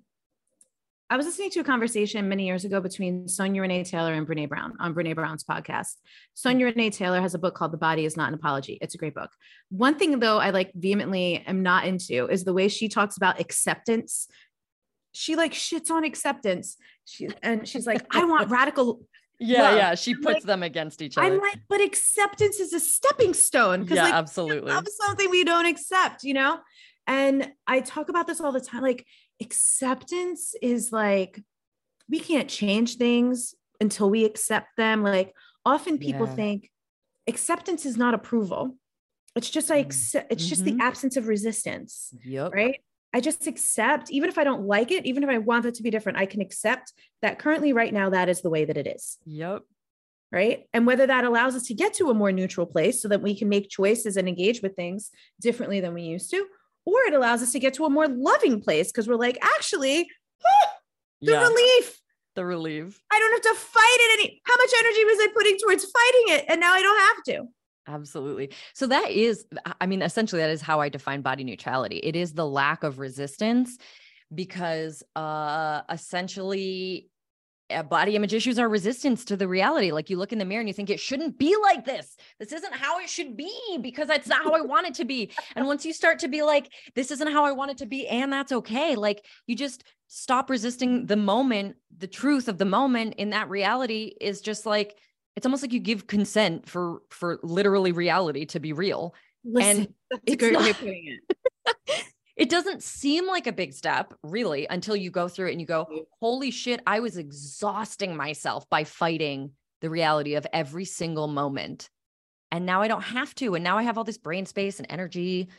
I was listening to a conversation many years ago between Sonya Renee Taylor and Brene Brown on Brene Brown's podcast. Sonya Renee Taylor has a book called The Body is Not an Apology. It's a great book. One thing, though, I like vehemently am not into is the way she talks about acceptance. She like shits on acceptance. She and she's like, I want [laughs] radical. Yeah, love. yeah. She puts like, them against each other. I'm like, but acceptance is a stepping stone. Yeah, like, absolutely. Love something we don't accept, you know? And I talk about this all the time. Like, acceptance is like we can't change things until we accept them. Like often people yeah. think acceptance is not approval. It's just like mm. it's just mm-hmm. the absence of resistance. Yep. Right. I just accept, even if I don't like it, even if I want it to be different, I can accept that currently, right now, that is the way that it is. Yep. Right. And whether that allows us to get to a more neutral place so that we can make choices and engage with things differently than we used to, or it allows us to get to a more loving place because we're like, actually, the yeah. relief. The relief. I don't have to fight it any. How much energy was I putting towards fighting it? And now I don't have to. Absolutely. So that is, I mean, essentially, that is how I define body neutrality. It is the lack of resistance because uh essentially Uh, body image issues are resistance to the reality. Like you look in the mirror and you think it shouldn't be like this. This isn't how it should be because that's not how I want it to be. And once you start to be like, this isn't how I want it to be, and that's okay, like you just stop resisting the moment. The truth of the moment in that reality is just like, it's almost like you give consent for for literally reality to be real. Listen, and that's a great not, way of putting it. [laughs] it doesn't seem like a big step really until you go through it and you go holy shit i was exhausting myself by fighting the reality of every single moment. And now i don't have to and now i have all this brain space and energy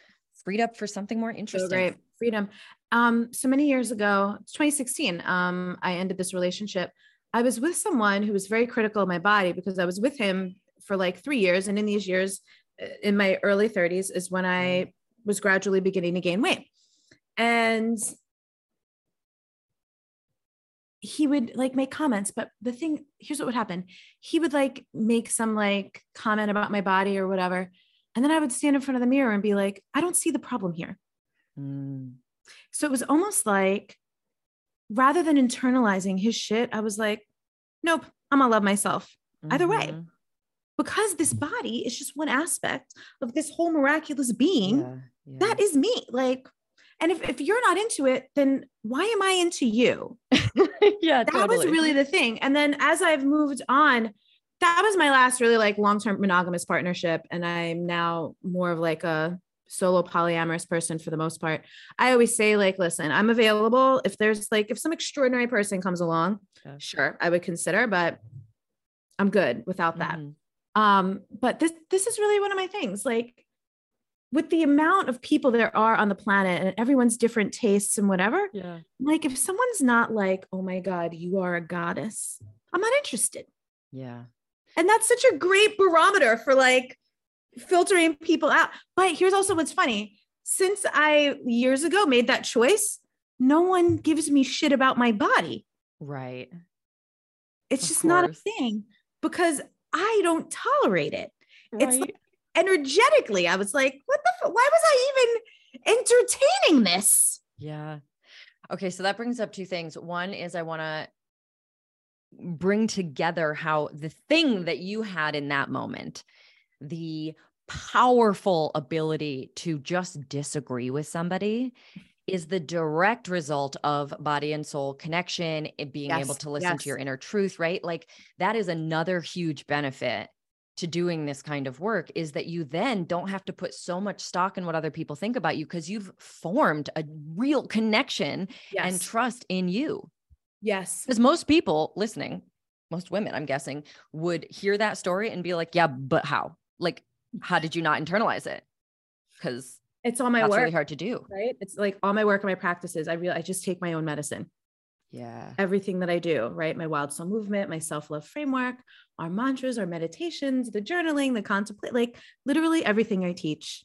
freed up for something more interesting. so great freedom. Um so many years ago 2016 um i ended this relationship. I was with someone who was very critical of my body because i was with him for like three years and in these years uh, in my early 30s is when i mm was gradually beginning to gain weight. And he would like make comments, but the thing here's what would happen. He would like make some like comment about my body or whatever. And then I would stand in front of the mirror and be like, I don't see the problem here. Mm. So it was almost like rather than internalizing his shit, I was like, nope, I'm gonna love myself. Mm-hmm. Either way, mm-hmm because this body is just one aspect of this whole miraculous being yeah, yeah. that is me like and if, if you're not into it then why am i into you [laughs] yeah that totally. was really the thing and then as i've moved on that was my last really like long-term monogamous partnership and i'm now more of like a solo polyamorous person for the most part. I always say, like, listen, I'm available. If there's like, if some extraordinary person comes along, yeah. sure, I would consider, but I'm good without that. Mm-hmm. Um, but this this is really one of my things. Like with the amount of people there are on the planet and everyone's different tastes and whatever. Yeah. Like if someone's not like, oh my God, you are a goddess, I'm not interested. Yeah. And that's such a great barometer for like filtering people out. But here's also what's funny. Since I years ago made that choice, no one gives me shit about my body. Right. It's of just course. not a thing because I don't tolerate it. Right. It's like energetically, I was like, what the f- why was I even entertaining this? Yeah. Okay, so that brings up two things. One is I want to bring together how the thing that you had in that moment, the powerful ability to just disagree with somebody is the direct result of body and soul connection and being yes, able to listen yes. to your inner truth, right? Like that is another huge benefit to doing this kind of work is that you then don't have to put so much stock in what other people think about you because you've formed a real connection yes. and trust in you. Yes. Because most people listening, most women, I'm guessing, would hear that story and be like, yeah, but how? Like, how did you not internalize it? Because it's all my that's work. really hard to do. Right. It's like all my work and my practices. I really, I just take my own medicine. Yeah. Everything that I do, right? My wild soul movement, my self love framework, our mantras, our meditations, the journaling, the contemplate, like literally everything I teach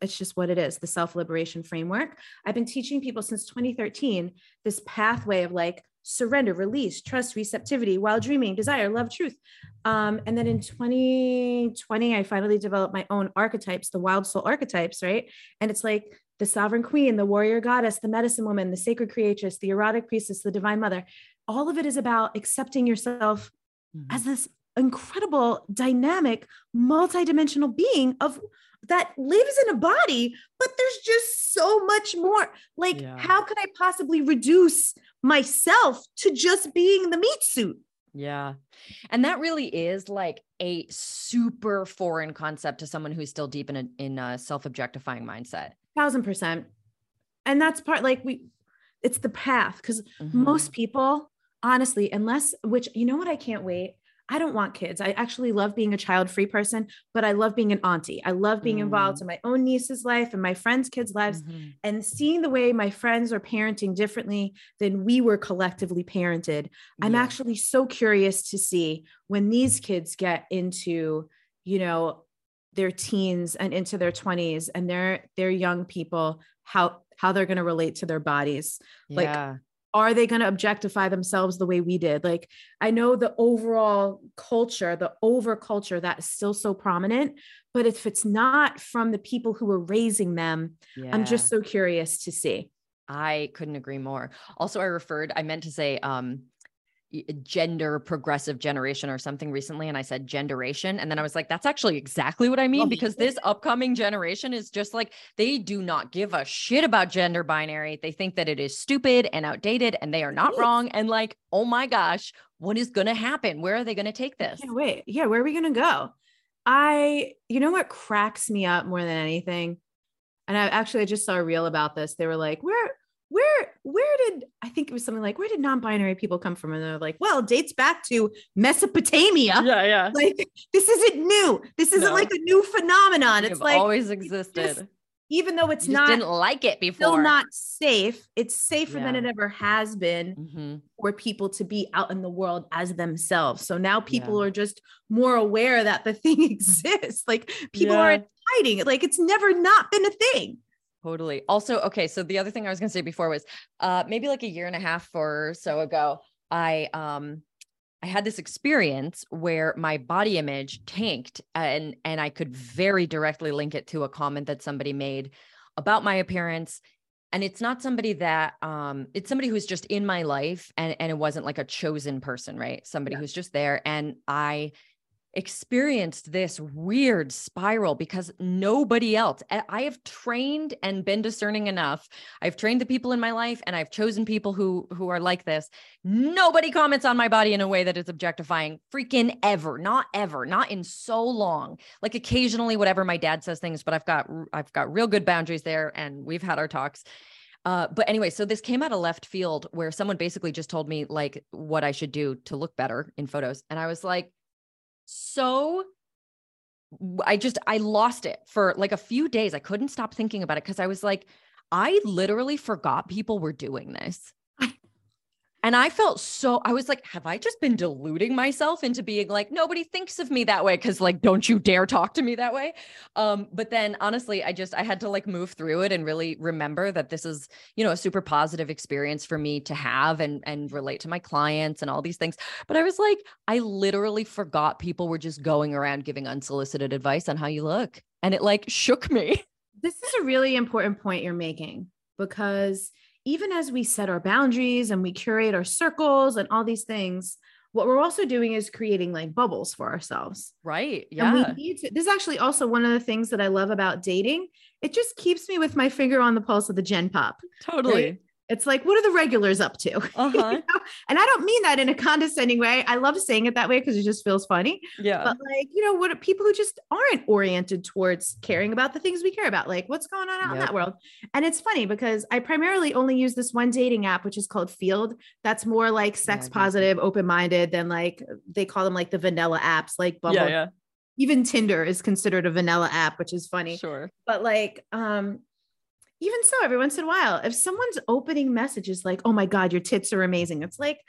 it's just what it is the self liberation framework. I've been teaching people since 2013 this pathway of like surrender, release, trust, receptivity, wild dreaming, desire, love, truth. Um, and then in 2020, I finally developed my own archetypes, the wild soul archetypes, right? And it's like the sovereign queen, the warrior goddess, the medicine woman, the sacred creatress, the erotic priestess, the divine mother. All of it is about accepting yourself mm-hmm. as this incredible, dynamic, multidimensional being of that lives in a body, but there's just so much more. Like, yeah. how could I possibly reduce myself to just being the meat suit? Yeah. And that really is like a super foreign concept to someone who's still deep in a in a self-objectifying mindset. Thousand percent. And that's part like we it's the path because mm-hmm. most people, honestly, unless which you know what I can't wait I don't want kids. I actually love being a child free person, but I love being an auntie. I love being mm. involved in my own niece's life and my friends' kids' lives mm-hmm. and seeing the way my friends are parenting differently than we were collectively parented. I'm actually so curious to see when these kids get into, you know, their teens and into their 20s and they're they're young people how how they're going to relate to their bodies. Yeah. Like are they going to objectify themselves the way we did like i know the overall culture the over culture that is still so prominent but if it's not from the people who are raising them yeah. i'm just so curious to see i couldn't agree more also i referred i meant to say um gender progressive generation or something recently and I said generation and then I was like that's actually exactly what I mean because this upcoming generation is just like they do not give a shit about gender binary. They think that it is stupid and outdated and they are not wrong and like oh my gosh what is going to happen? Where are they going to take this? wait. Yeah where are we going to go? I you know what cracks me up more than anything? And I actually I just saw a reel about this. They were like where where where did I think it was something like where did non-binary people come from? And they're like, well, dates back to Mesopotamia. Yeah, yeah. [laughs] Like this isn't new. This isn't no. like a new phenomenon. It's like always existed. Just, even though it's not didn't like it before. Still not safe. It's safer yeah. than it ever has been mm-hmm. for people to be out in the world as themselves. So now people yeah. are just more aware that the [laughs] thing [laughs] exists. Like people yeah. aren't hiding it. Like it's never not been a thing. Totally. Also, okay. So the other thing I was going to say before was uh, maybe like a year and a half or so ago, I um I had this experience where my body image tanked and and I could very directly link it to a comment that somebody made about my appearance and it's not somebody that um it's somebody who's just in my life and and it wasn't like a chosen person right somebody yeah. who's just there and i experienced this weird spiral because nobody else i have trained and been discerning enough i've trained the people in my life and i've chosen people who who are like this. Nobody comments on my body in a way that is objectifying freaking ever not ever not in so long. Like occasionally whatever my dad says things but i've got i've got real good boundaries there and we've had our talks. Uh, but anyway, so this came out of left field where someone basically just told me like what I should do to look better in photos. And I was like, so I just I lost it for like a few days. I couldn't stop thinking about it because I was like, I literally forgot people were doing this. And I felt so, I was like, have I just been deluding myself into being like, nobody thinks of me that way? Cause like, don't you dare talk to me that way. Um, but then honestly, I just, I had to like move through it and really remember that this is, you know, a super positive experience for me to have and, and relate to my clients and all these things. But I was like, I literally forgot people were just going around giving unsolicited advice on how you look. And it like shook me. This is a really important point you're making because even as we set our boundaries and we curate our circles and all these things, what we're also doing is creating like bubbles for ourselves. Right. Yeah. And we need to, this is actually also one of the things that I love about dating. It just keeps me with my finger on the pulse of the gen pop. Totally. Right? It's like, what are the regulars up to? [laughs] Uh-huh. you know? And I don't mean that in a condescending way. I love saying it that way because it just feels funny. Yeah. But like, you know, what people who just aren't oriented towards caring about the things we care about, like what's going on out yep. in that world. And it's funny because I primarily only use this one dating app, which is called Feeld. That's more like sex yeah, positive, open minded than like they call them like the vanilla apps, like Bumble. Yeah, yeah even Tinder is considered a vanilla app, which is funny. Sure. But like, um, even so, every once in a while, if someone's opening messages like, oh my God, your tits are amazing, it's like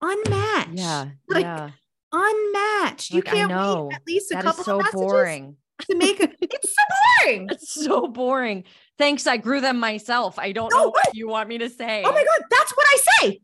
unmatched. Yeah. Like yeah. unmatched. Like, you can't wait at least a that couple so of messages boring. to make it. [laughs] it's so boring. It's so boring. Thanks. I grew them myself. I don't no, know what you want me to say. Oh my God. That's what I say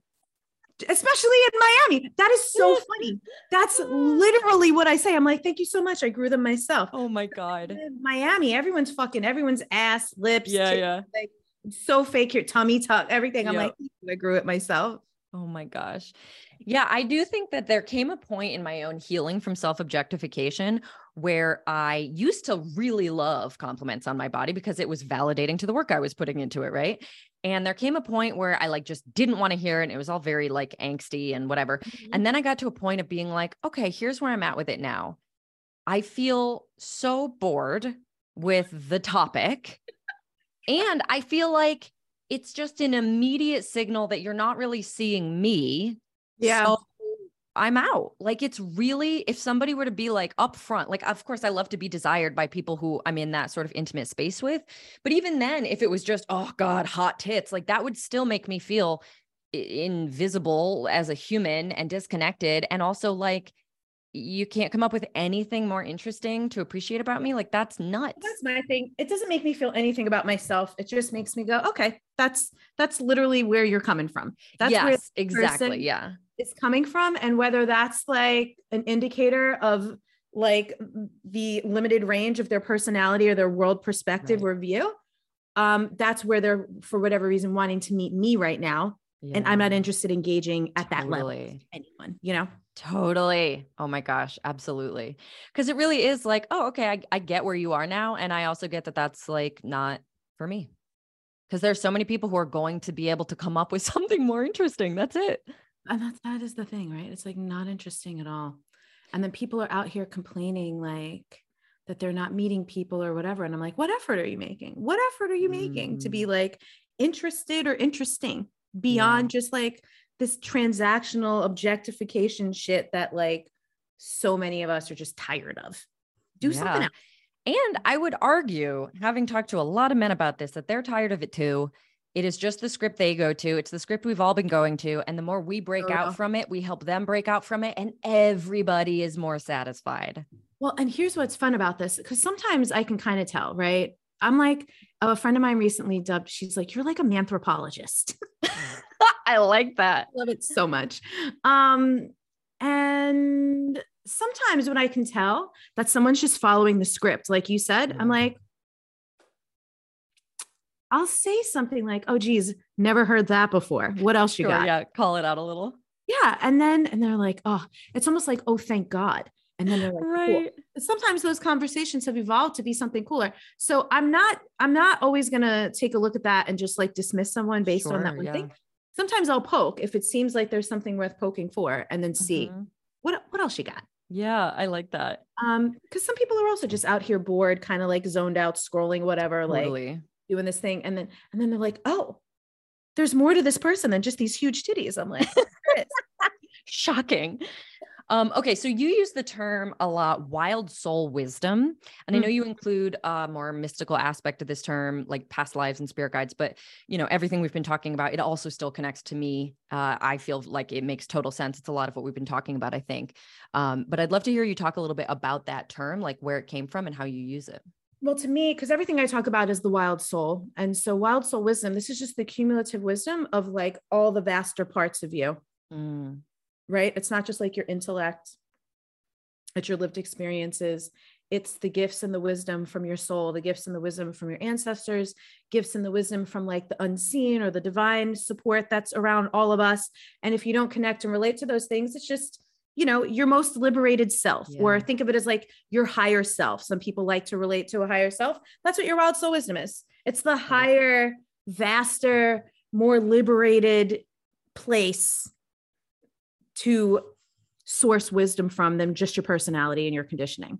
especially in Miami. That is so funny. That's literally what I say. I'm like, thank you so much. I grew them myself. Oh my God. In Miami, everyone's fucking everyone's ass, lips, yeah, yeah. Like, so fake your tummy tuck, everything. I'm yep. like, I grew it myself. Oh my gosh. Yeah, I do think that there came a point in my own healing from self objectification where I used to really love compliments on my body because it was validating to the work I was putting into it. Right. And there came a point where I like just didn't want to hear it. And it was all very like angsty and whatever. Mm-hmm. And then I got to a point of being like, okay, here's where I'm at with it now. I feel so bored with the topic. and I feel like it's just an immediate signal that you're not really seeing me. Yeah. So I'm out. Like it's really if somebody were to be like upfront, like of course I love to be desired by people who I'm in that sort of intimate space with, but even then if it was just oh god, hot tits, like that would still make me feel invisible as a human and disconnected and also like you can't come up with anything more interesting to appreciate about me like that's nuts. That's my thing. It doesn't make me feel anything about myself. It just makes me go okay that's that's literally where you're coming from. That's yes exactly yeah is coming from and whether that's like an indicator of like the limited range of their personality or their world perspective right. or view um that's where they're for whatever reason wanting to meet me right now yeah. and i'm not interested in engaging at totally. that level anyone you know Totally. Oh my gosh, absolutely. Because it really is like, oh, okay, I, I get where you are now. And I also get that that's like not for me. Because there's so many people who are going to be able to come up with [laughs] something more interesting. That's it and that's that is the thing right? It's like not interesting at all. And then people are out here complaining like that they're not meeting people or whatever. And i'm like what effort are you making? What effort are you making to be mm. like interested or interesting beyond yeah. just like this transactional objectification shit that like so many of us are just tired of? Do yeah. something else. And i would argue having talked to a lot of men about this that they're tired of it too it is just the script they go to. It's the script we've all been going to. And the more we break out from it, we help them break out from it, and everybody is more satisfied. Well, and here's what's fun about this because sometimes I can kind of tell, right? I'm like, oh, a friend of mine recently dubbed, she's like, you're like a anthropologist. [laughs] I like that. Love it so much. Um, and sometimes when I can tell that someone's just following the script, like you said, I'm mm-hmm. like, I'll say something like, "Oh, geez, never heard that before. What else you sure, got?" Yeah, call it out a little. Yeah, and then and they're like, "Oh, it's almost like, oh, thank God," and then they're like right cool. sometimes those conversations have evolved to be something cooler so i'm not i'm not always going to take a look at that and just like dismiss someone based sure, on that one yeah. thing sometimes i'll poke if it seems like there's something worth poking for and then see mm-hmm. what what else you got yeah i like that um because some people are also just out here bored kind of like zoned out scrolling whatever totally. like doing this thing and then and then they're like oh there's more to this person than just these huge titties i'm like [laughs] shocking um, okay, so you use the term a lot, wild soul wisdom. And mm-hmm. I know you include a more mystical aspect of this term, like past lives and spirit guides, but you know, everything we've been talking about, it also still connects to me. Uh, I feel like it makes total sense. It's a lot of what we've been talking about, I think. Um, but I'd love to hear you talk a little bit about that term, like where it came from and how you use it. Well, to me, because everything I talk about is the wild soul. And so, wild soul wisdom, this is just the cumulative wisdom of like all the vaster parts of you. Mm right? It's not just like your intellect, it's your lived experiences. It's the gifts and the wisdom from your soul, the gifts and the wisdom from your ancestors, gifts and the wisdom from like the unseen or the divine support that's around all of us. And if you don't connect and relate to those things, it's just, you know, your most liberated self, yeah. or think of it as like your higher self. Some people like to relate to a higher self. That's what your wild soul wisdom is. It's the higher, vaster, more liberated place to source wisdom from than just your personality and your conditioning.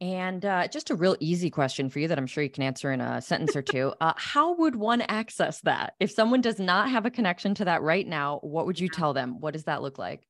And uh, just a real easy question for you that I'm sure you can answer in a sentence or two. Uh, how would one access that? If someone does not have a connection to that right now, what would you tell them? What does that look like?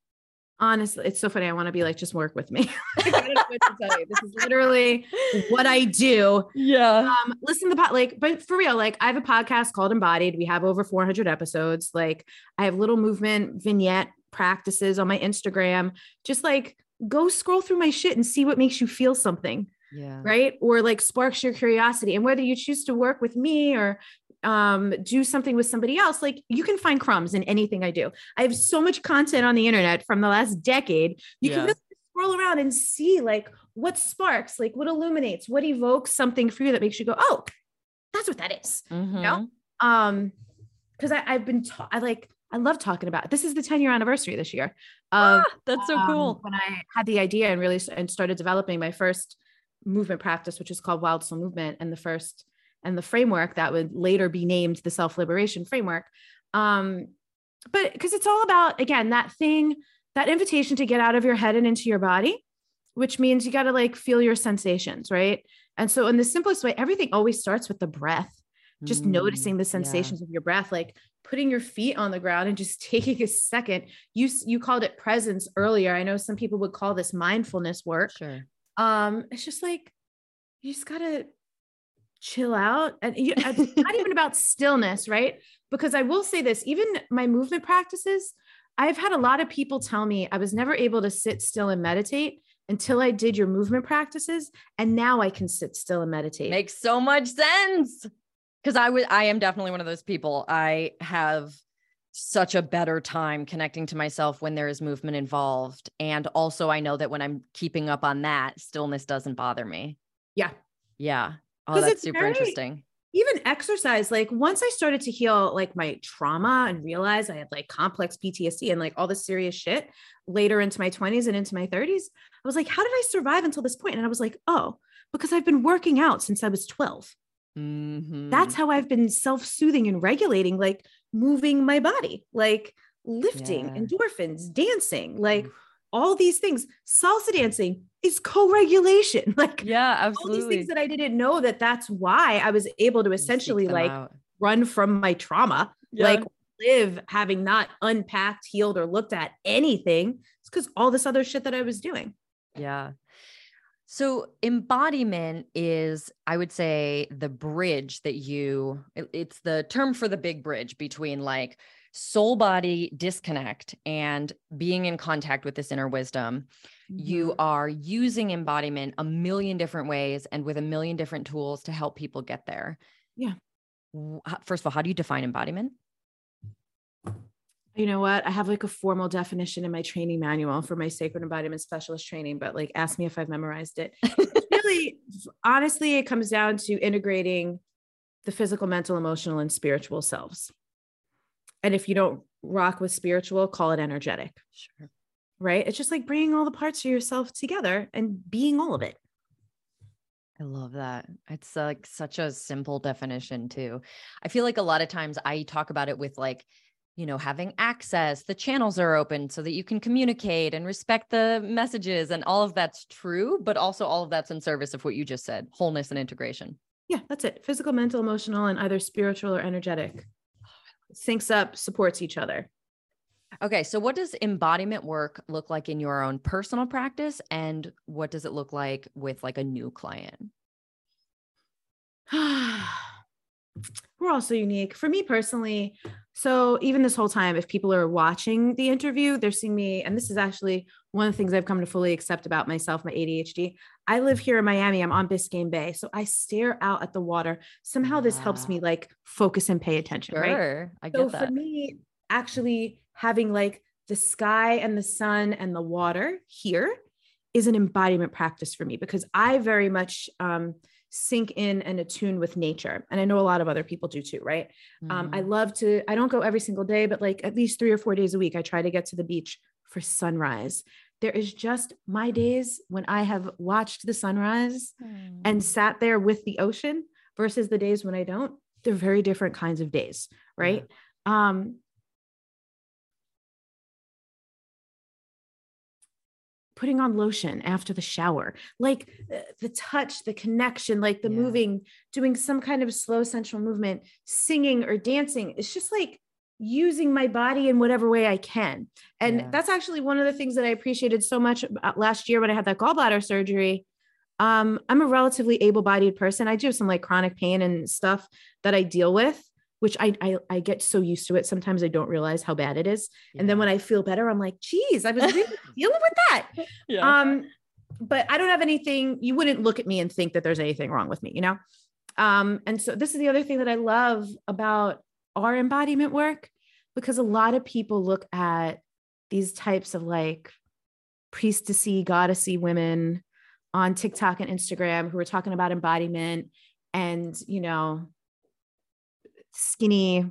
Honestly, it's so funny. I want to be like, just work with me. [laughs] [laughs] this is literally what I do. Yeah. Um, listen to the pot, like, but for real, like, I have a podcast called Embodied. We have over 400 episodes. Like, I have little movement vignette practices on my Instagram. Just like, go scroll through my shit and see what makes you feel something. Yeah. Right. Or like sparks your curiosity. And whether you choose to work with me or um, do something with somebody else, like you can find crumbs in anything I do. I have so much content on the internet from the last decade. You yeah. can really scroll around and see like what sparks, like what illuminates, what evokes something for you that makes you go, oh, that's what that is. Mm-hmm. You know? Mm-hmm. Um, because I've been ta- I like I love talking about it. this is the 10 year anniversary this year. Of, ah, that's so um, cool. When I had the idea and really and started developing my first movement practice, which is called Wild Soul Movement, and the first and the framework that would later be named the self liberation framework. Um, but because it's all about, again, that thing, that invitation to get out of your head and into your body, which means you got to like feel your sensations, right? And so, in the simplest way, everything always starts with the breath, just mm, noticing the sensations yeah. of your breath, like putting your feet on the ground and just [laughs] taking a second. You you called it presence earlier. I know some people would call this mindfulness work. Sure. Um, it's just like you just gotta chill out and you, it's [laughs] uh, not even about stillness right? Because i will say this even my movement practices i've had a lot of people tell me i was never able to sit still and meditate until i did your movement practices and now i can sit still and meditate. Makes so much sense. Because i would i am definitely one of those people. I have such a better time connecting to myself when there is movement involved and also i know that when i'm keeping up on that stillness doesn't bother me. Yeah. Yeah Oh, that's super very, interesting. Even exercise, like once I started to heal like my trauma and realize I had like complex PTSD and like all this serious shit later into my 20s and into my 30s, I was like, how did I survive until this point? And I was like, oh, because I've been working out since I was 12. Mm-hmm. That's how I've been self soothing and regulating, like moving my body, like lifting, yeah. endorphins, dancing, like. All these things, salsa dancing, is co-regulation. [laughs] Like yeah absolutely all these things that i didn't know that that's why i was able to essentially like out. run from my trauma yeah. like live having not unpacked healed or looked at anything. It's because all this other shit that i was doing. Yeah. So embodiment is i would say the bridge that you it, it's the term for the big bridge between like soul body disconnect and being in contact with this inner wisdom mm-hmm. you are using embodiment a million different ways and with a million different tools to help people get there yeah first of all how do you define embodiment you know what? I have like a formal definition in my training manual for my sacred embodiment specialist training, but like ask me if I've memorized it. [laughs] really, honestly, it comes down to integrating the physical, mental, emotional, and spiritual selves. And if you don't rock with spiritual, call it energetic. Sure. right? It's just like bringing all the parts of yourself together and being all of it. I love that. It's uh, like such a simple definition, too. I feel like a lot of times I talk about it with like, you know, having access, the channels are open so that you can communicate and respect the messages, and all of that's true, but also all of that's in service of what you just said wholeness and integration. Yeah, that's it physical, mental, emotional, and either spiritual or energetic. Syncs up, supports each other. Okay, so what does embodiment work look like in your own personal practice and what does it look like with like a new client? [sighs] We're all so unique. For me personally, so even this whole time if people are watching the interview, they're seeing me and this is actually one of the things I've come to fully accept about myself, my ADHD. I live here in Miami. I'm on Biscayne Bay. So I stare out at the water. Somehow this helps me like focus and pay attention, sure, right? I get so that. for me, actually having like the sky and the sun and the water here is an embodiment practice for me because I very much um, sink in and attune with nature. And I know a lot of other people do too, right? Mm. Um, I mm-hmm. love to, I don't go every single day, but like at least three or four days a week, I try to get to the beach for sunrise. There is just my days when I have watched the sunrise mm. and sat there with the ocean versus the days when I don't. They're very different kinds of days, right? Um, putting on lotion after the shower, like the, the touch, the connection, like the yeah. moving, doing some kind of slow sensual movement, singing or dancing. It's just like using my body in whatever way I can. And yeah. that's actually one of the things that I appreciated so much last year when I had that gallbladder surgery. Um, I'm a relatively able bodied person. I do have some like chronic pain and stuff that I deal with which I, I, I get so used to it. Sometimes I don't realize how bad it is. Yeah. And then when I feel better, I'm like, geez, I was really [laughs] dealing with that. [laughs] Yeah. Um, but I don't have anything, you wouldn't look at me and think that there's anything wrong with me, you know? Um, and so this is the other thing that I love about our embodiment work, because a lot of people look at these types of like priestessy, goddessy women on TikTok and Instagram who are talking about embodiment and, you know, skinny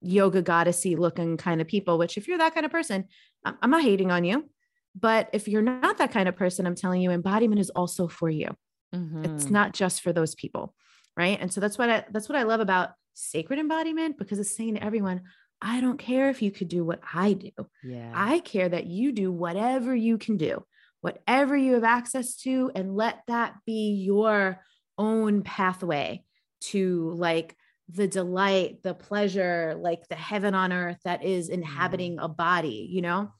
yoga goddessy looking kind of people which if you're that kind of person i'm not hating on you. But if you're not that kind of person i'm telling you embodiment is also for you. Mm-hmm. it's not just for those people right? And so that's what i that's what i love about sacred embodiment because it's saying to everyone i don't care if you could do what i do yeah i care that you do whatever you can do whatever you have access to and let that be your own pathway to like the delight, the pleasure, like the heaven on earth that is inhabiting a body, you know?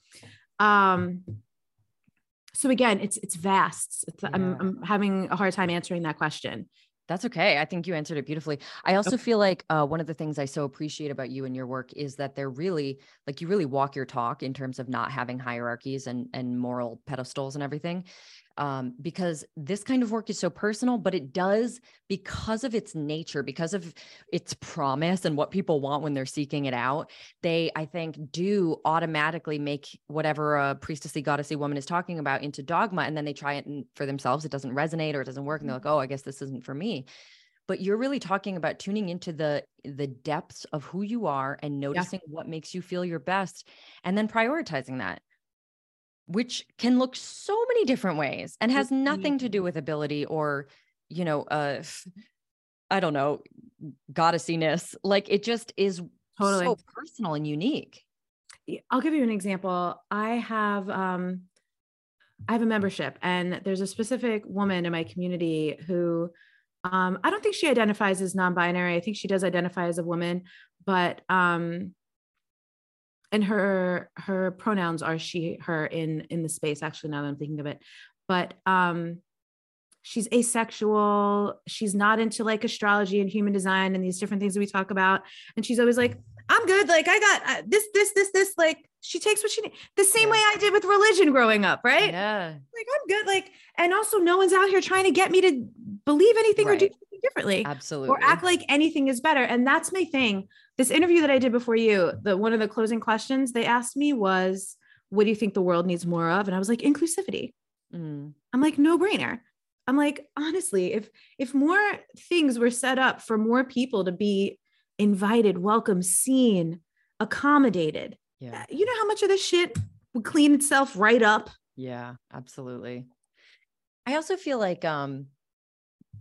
Um, so again, it's it's vast. It's, yeah. I'm, I'm having a hard time answering that question. That's okay. I think you answered it beautifully. I also okay. feel like uh, one of the things I so appreciate about you and your work is that they're really like you really walk your talk in terms of not having hierarchies and and moral pedestals and everything um, because this kind of work is so personal, but it does because of its nature, because of its promise and what people want when they're seeking it out. They, I think, do automatically make whatever a priestessy, goddessy woman is talking about into dogma, and then they try it for themselves. It doesn't resonate or it doesn't work, and they're like, "Oh, I guess this isn't for me." But you're really talking about tuning into the the depths of who you are and noticing yeah. what makes you feel your best, and then prioritizing that which can look so many different ways and has nothing to do with ability or you know uh i don't know goddessiness. Like it just is totally. so personal and unique. I'll give you an example. I have um i have a membership and there's a specific woman in my community who um i don't think she identifies as non-binary. I think she does identify as a woman but um and her her pronouns are she her in in the space actually now that i'm thinking of it. But um she's asexual. She's not into like astrology and human design and these different things that we talk about. And she's always like i'm good. Like i got uh, this this this this like she takes what she needs the same yeah. way i did with religion growing up right? Yeah. Like i'm good. Like and also no one's out here trying to get me to believe anything right. or do anything differently absolutely or act like anything is better. And that's my thing this interview that I did before you, the one of the closing questions they asked me was, "What do you think the world needs more of?" And I was like, "Inclusivity." Mm. I'm like, "No brainer." I'm like, honestly, if if more things were set up for more people to be invited, welcome, seen, accommodated, yeah. you know how much of this shit would clean itself right up. Yeah, absolutely. I also feel like um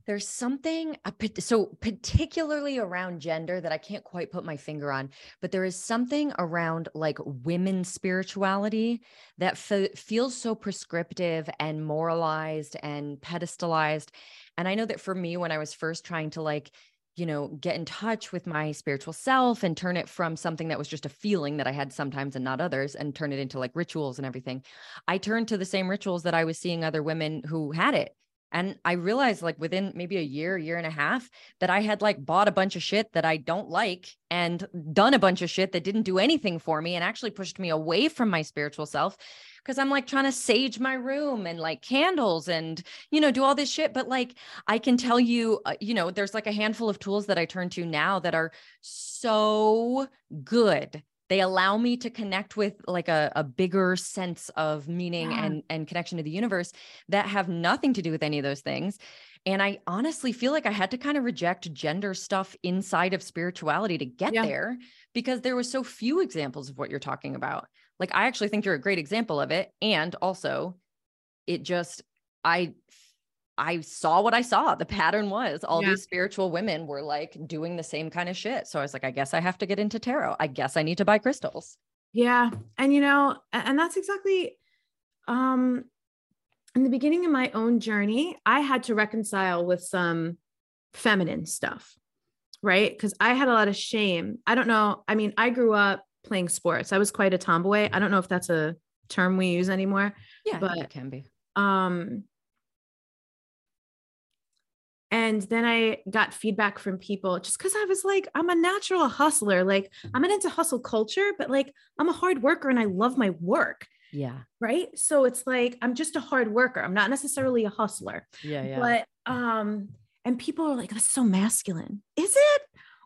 there's something so particularly around gender that I can't quite put my finger on, but there is something around like women's spirituality that feels so prescriptive and moralized and pedestalized. And I know that for me, when I was first trying to like, you know, get in touch with my spiritual self and turn it from something that was just a feeling that I had sometimes and not others and turn it into like rituals and everything, I turned to the same rituals that I was seeing other women who had it and I realized like within maybe a year, year and a half that I had like bought a bunch of shit that I don't like and done a bunch of shit that didn't do anything for me and actually pushed me away from my spiritual self because I'm like trying to sage my room and like candles and, you know, do all this shit. But like, I can tell you, uh, you know, there's like a handful of tools that I turn to now that are so good they allow me to connect with like a, a bigger sense of meaning yeah. and, and connection to the universe that have nothing to do with any of those things and i honestly feel like i had to kind of reject gender stuff inside of spirituality to get yeah. there because there was so few examples of what you're talking about like i actually think you're a great example of it and also it just i I saw what I saw. The pattern was all yeah. these spiritual women were like doing the same kind of shit. So I was like, I guess I have to get into tarot. I guess I need to buy crystals. Yeah. And you know, and that's exactly um in the beginning of my own journey, I had to reconcile with some feminine stuff, right? Because I had a lot of shame. I don't know. I mean, I grew up playing sports. I was quite a tomboy. I don't know if that's a term we use anymore. Yeah, but it can be. Um, and then I got feedback from people just because I was like, I'm a natural hustler. Like, I'm into hustle culture, but like, I'm a hard worker and I love my work. Yeah. Right. So it's like, I'm just a hard worker. I'm not necessarily a hustler. Yeah. Yeah. But, um, and people are like, that's so masculine. Is it?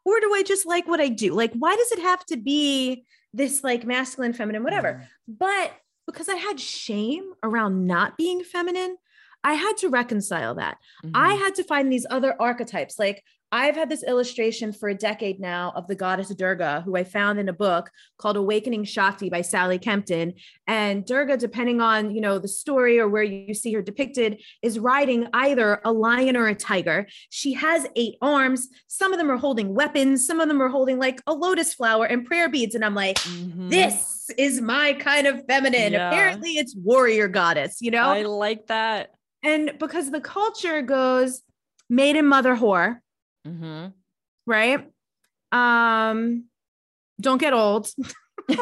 Or do I just like what I do? Like, why does it have to be this like masculine, feminine, whatever? Mm. But because I had shame around not being feminine, I had to reconcile that. Mm-hmm. I had to find these other archetypes. Like I've had this illustration for a decade now of the goddess Durga, who I found in a book called Awakening Shakti by Sally Kempton. And Durga, depending on you know the story or where you see her depicted, is riding either a lion or a tiger. She has eight arms. Some of them are holding weapons. Some of them are holding like a lotus flower and prayer beads. And I'm like, mm-hmm. this is my kind of feminine. Yeah. Apparently, it's warrior goddess. You know, I like that. And because the culture goes maiden mother whore, mm-hmm. right? Um, don't get old. [laughs]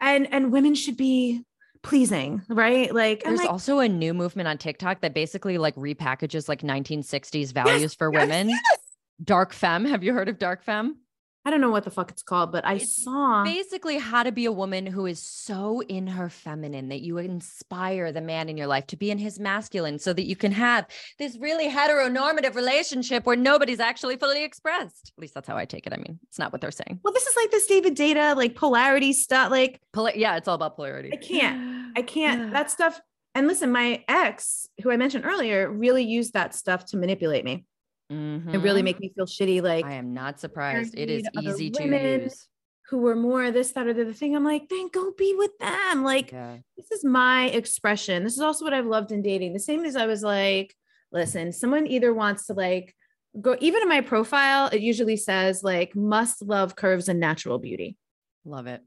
and and women should be pleasing, right? Like there's like, also a new movement on TikTok that basically like repackages like 1960s values yes, for women. Yes, yes. Dark femme. Have you heard of dark femme? I don't know what the fuck it's called, but I it's saw basically how to be a woman who is so in her feminine that you inspire the man in your life to be in his masculine so that you can have this really heteronormative relationship where nobody's actually fully expressed. At least that's how I take it. I mean, it's not what they're saying. Well, this is like this David Deida, like polarity stuff. Like, Pol- yeah, it's all about polarity. I can't, [sighs] I can't, that stuff. And listen, my ex, who I mentioned earlier, really used that stuff to manipulate me mm-hmm. and really make me feel shitty. Like I am not surprised. It is easy to use. Who were more this, that, or the other thing. I'm like, then go be with them. Like, yeah. this is my expression. This is also what I've loved in dating. The same as I was like, listen, someone either wants to like go, even in my profile, it usually says like must love curves and natural beauty. Love it.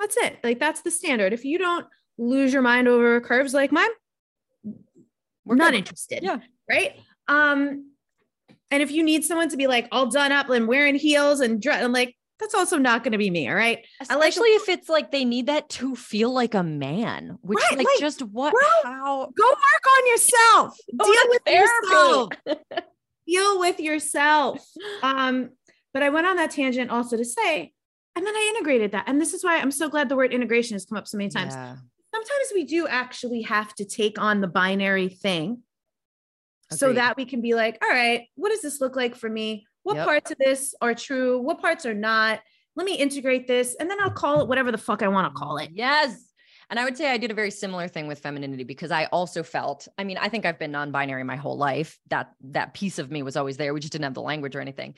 That's it. Like, that's the standard. If you don't lose your mind over curves like mine, we're not interested. Yeah. Right. Um, and if you need someone to be like all done up and wearing heels and dress, I'm like, that's also not going to be me. All right. Especially like, if it's like they need that to feel like a man, which right, like, like, just what, bro, how go work on yourself, [laughs] oh, deal with yourself, [laughs] deal with yourself. Um, but I went on that tangent also to say, and then I integrated that. And this is why I'm so glad the word integration has come up so many times. Yeah. Sometimes we do actually have to take on the binary thing so that we can be like, all right, what does this look like for me? What yep. parts of this are true? What parts are not? Let me integrate this and then I'll call it whatever the fuck I want to call it. Yes. And I would say I did a very similar thing with femininity because I also felt, I mean, I think I've been non-binary my whole life. That that piece of me was always there. We just didn't have the language or anything.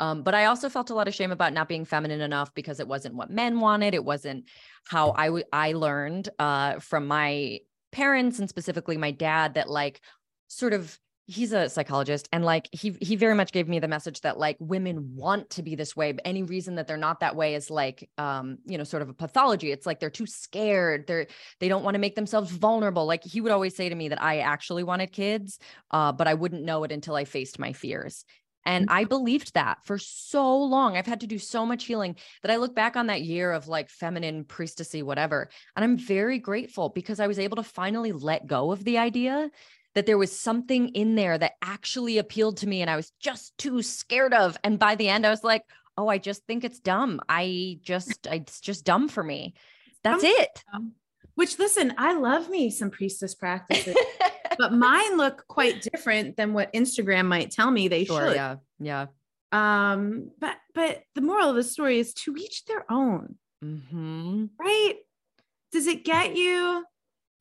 Um, but I also felt a lot of shame about not being feminine enough because it wasn't what men wanted. It wasn't how I, w- I learned uh, from my parents and specifically my dad that like sort of he's a psychologist and like he he very much gave me the message that like women want to be this way but any reason that they're not that way is like um you know sort of a pathology it's like they're too scared they're they don't want to make themselves vulnerable like he would always say to me that i actually wanted kids uh but i wouldn't know it until i faced my fears and I believed that for so long. I've had to do so much healing that I look back on that year of like feminine priestessy, whatever. And I'm very grateful because I was able to finally let go of the idea that there was something in there that actually appealed to me and I was just too scared of. And by the end, I was like, oh, I just think it's dumb. I just, it's just dumb for me. That's it. Which, listen, I love me some priestess practices, [laughs] but mine look quite different than what Instagram might tell me they sure, should. Yeah. Yeah. Um, but, but the moral of the story is to each their own. Mm-hmm. Right. Does it get you?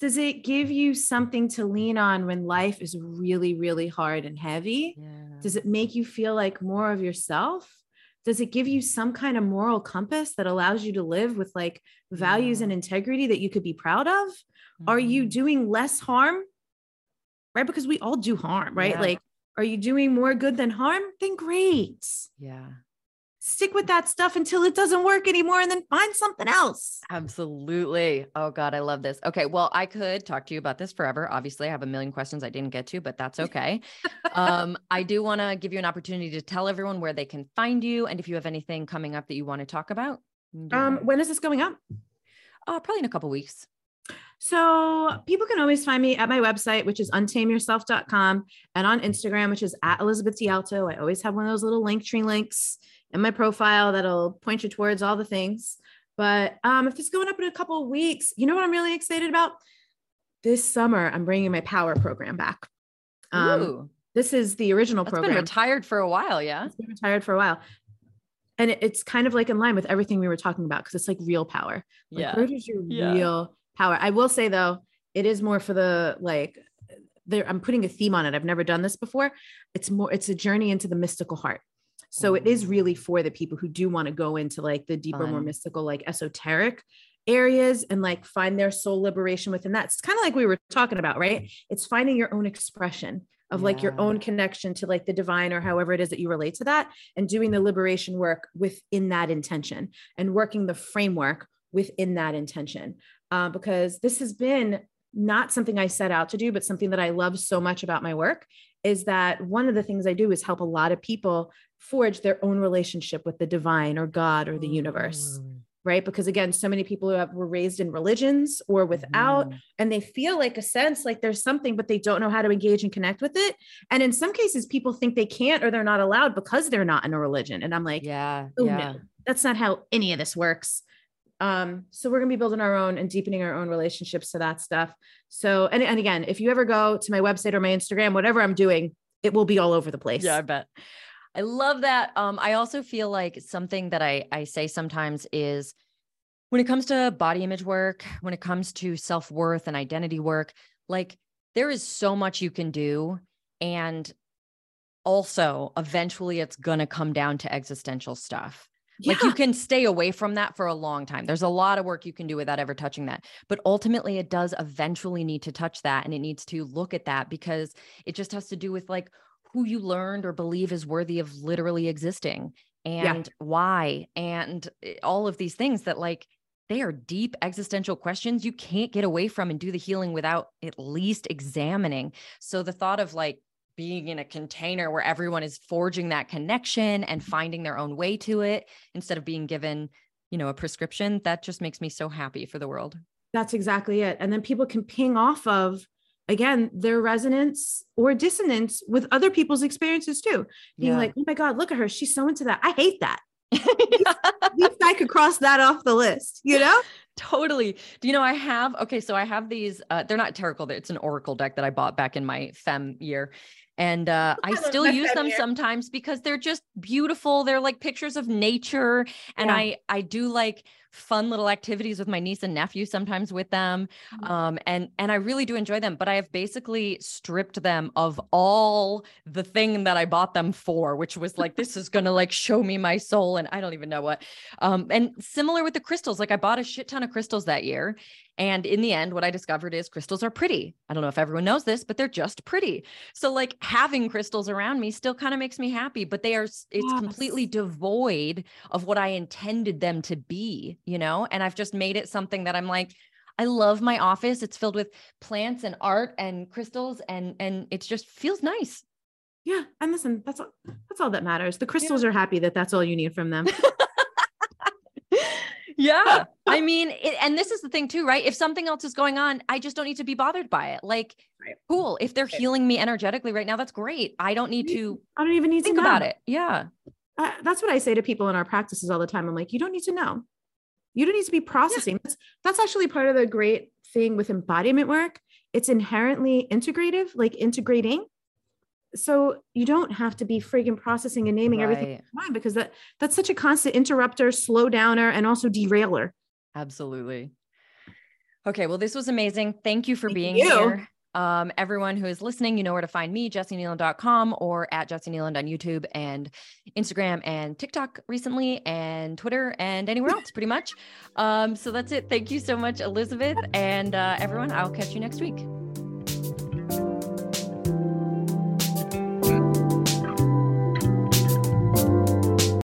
Does it give you something to lean on when life is really really hard and heavy yeah. does it make you feel like more of yourself does it give you some kind of moral compass that allows you to live with like values yeah. and integrity that you could be proud of mm-hmm. are you mm-hmm. doing less harm right because we all do harm right yeah. like are you doing more good than harm then great yeah stick with that stuff until it doesn't work anymore and then find something else. Absolutely. Oh God, I love this. Okay. Well, I could talk to you about this forever. Obviously, I have a million questions I didn't get to, but that's [laughs] okay. um, I do want to give you an opportunity to tell everyone where they can find you and if you have anything coming up that you want to talk about. Um, when is this going up? Uh, probably in a couple weeks. So people can always find me at my website, which is untameyourself.com and on Instagram, which is at Elizabeth DiAlto. I always have one of those little link tree links in my profile that'll point you towards all the things. But um, if it's going up in a couple of weeks, you know what I'm really excited about? This summer, I'm bringing my power program back. Um, Ooh. This is the original That's program. Been retired for a while, yeah. It's been retired for a while, and it, it's kind of like in line with everything we were talking about because it's like real power. Like, yeah. Where does your yeah. real power? I will say though, it is more for the like. There, I'm putting a theme on it. I've never done this before. It's more. It's a journey into the mystical heart. So it is really for the people who do want to go into like the deeper, Fun. more mystical, like esoteric areas and like find their soul liberation within that. It's kind of like we were talking about, right? It's finding your own expression of yeah. like your own connection to like the divine or however it is that you relate to that and doing the liberation work within that intention and working the framework within that intention. Uh, because this has been not something I set out to do, but something that I love so much about my work is that one of the things I do is help a lot of people forge their own relationship with the divine or God or the universe. Mm. Right. Because again, so many people who have, were raised in religions or without, mm. and they feel like a sense like there's something, but they don't know how to engage and connect with it. And in some cases, people think they can't or they're not allowed because they're not in a religion. And I'm like, yeah, oh, yeah. no, that's not how any of this works. Um, so we're gonna be building our own and deepening our own relationships to that stuff. So, and, and again, if you ever go to my website or my Instagram, whatever I'm doing, it will be all over the place. Yeah, I bet. I love that. Um, I also feel like something that I I say sometimes is when it comes to body image work, when it comes to self worth and identity work, like there is so much you can do, and also eventually it's gonna come down to existential stuff. Yeah. Like you can stay away from that for a long time. There's a lot of work you can do without ever touching that. But ultimately, it does eventually need to touch that and it needs to look at that because it just has to do with like who you learned or believe is worthy of literally existing and yeah. why and eh, all of these things that like they are deep existential questions you can't get away from and do the healing without at least examining. So the thought of like being in a container where everyone is forging that connection and finding their own way to it instead of being given you know a prescription that just makes me so happy for the world. That's exactly it. And then people can ping off of again their resonance or dissonance with other people's experiences too being yeah. like oh my god look at her she's so into that i hate that [laughs] at least i could cross that off the list you know totally do you know i have okay so i have these uh, they're not tarot it's an oracle deck that i bought back in my fem year and uh, I, still use them here. sometimes because they're just beautiful. They're like pictures of nature, and yeah. I I do like fun little activities with my niece and nephew sometimes with them. Mm-hmm. Um, and and I really do enjoy them, but I have basically stripped them of all the thing that I bought them for, which was like this is gonna like show me my soul, and I don't even know what. Um, and similar with the crystals, like I bought a shit ton of crystals that year. And in the end, what I discovered is crystals are pretty. I don't know if everyone knows this, but they're just pretty. So, like having crystals around me still kind of makes me happy, but they are, it's yes. completely devoid of what I intended them to be, you know? And I've just made it something that I'm like, I love my office. It's filled with plants and art and crystals and and it just feels nice. Yeah, and listen, that's all, that's all that matters. The crystals yeah. are happy that that's all you need from them. [laughs] yeah. [laughs] I mean, it, and this is the thing too, right? If something else is going on, I just don't need to be bothered by it. Like, right. cool. If they're healing me energetically right now, that's great. I don't need to. I don't even need think to know. about it. Yeah. Uh, that's what I say to people in our practices all the time. I'm like, you don't need to know. You don't need to be processing. Yeah. That's, that's actually part of the great thing with embodiment work. It's inherently integrative, like integrating so you don't have to be friggin' processing and naming right. everything in because that that's such a constant interrupter, slow downer, and also derailer. Absolutely. Okay, well, this was amazing. Thank you for Thank being you. here. Um, everyone who is listening, you know where to find me, jessikneeland.com or at Jessi Kneeland on YouTube and Instagram and TikTok recently and Twitter and anywhere else pretty much. Um, so that's it. Thank you so much, Elizabeth. And uh, everyone, I'll catch you next week.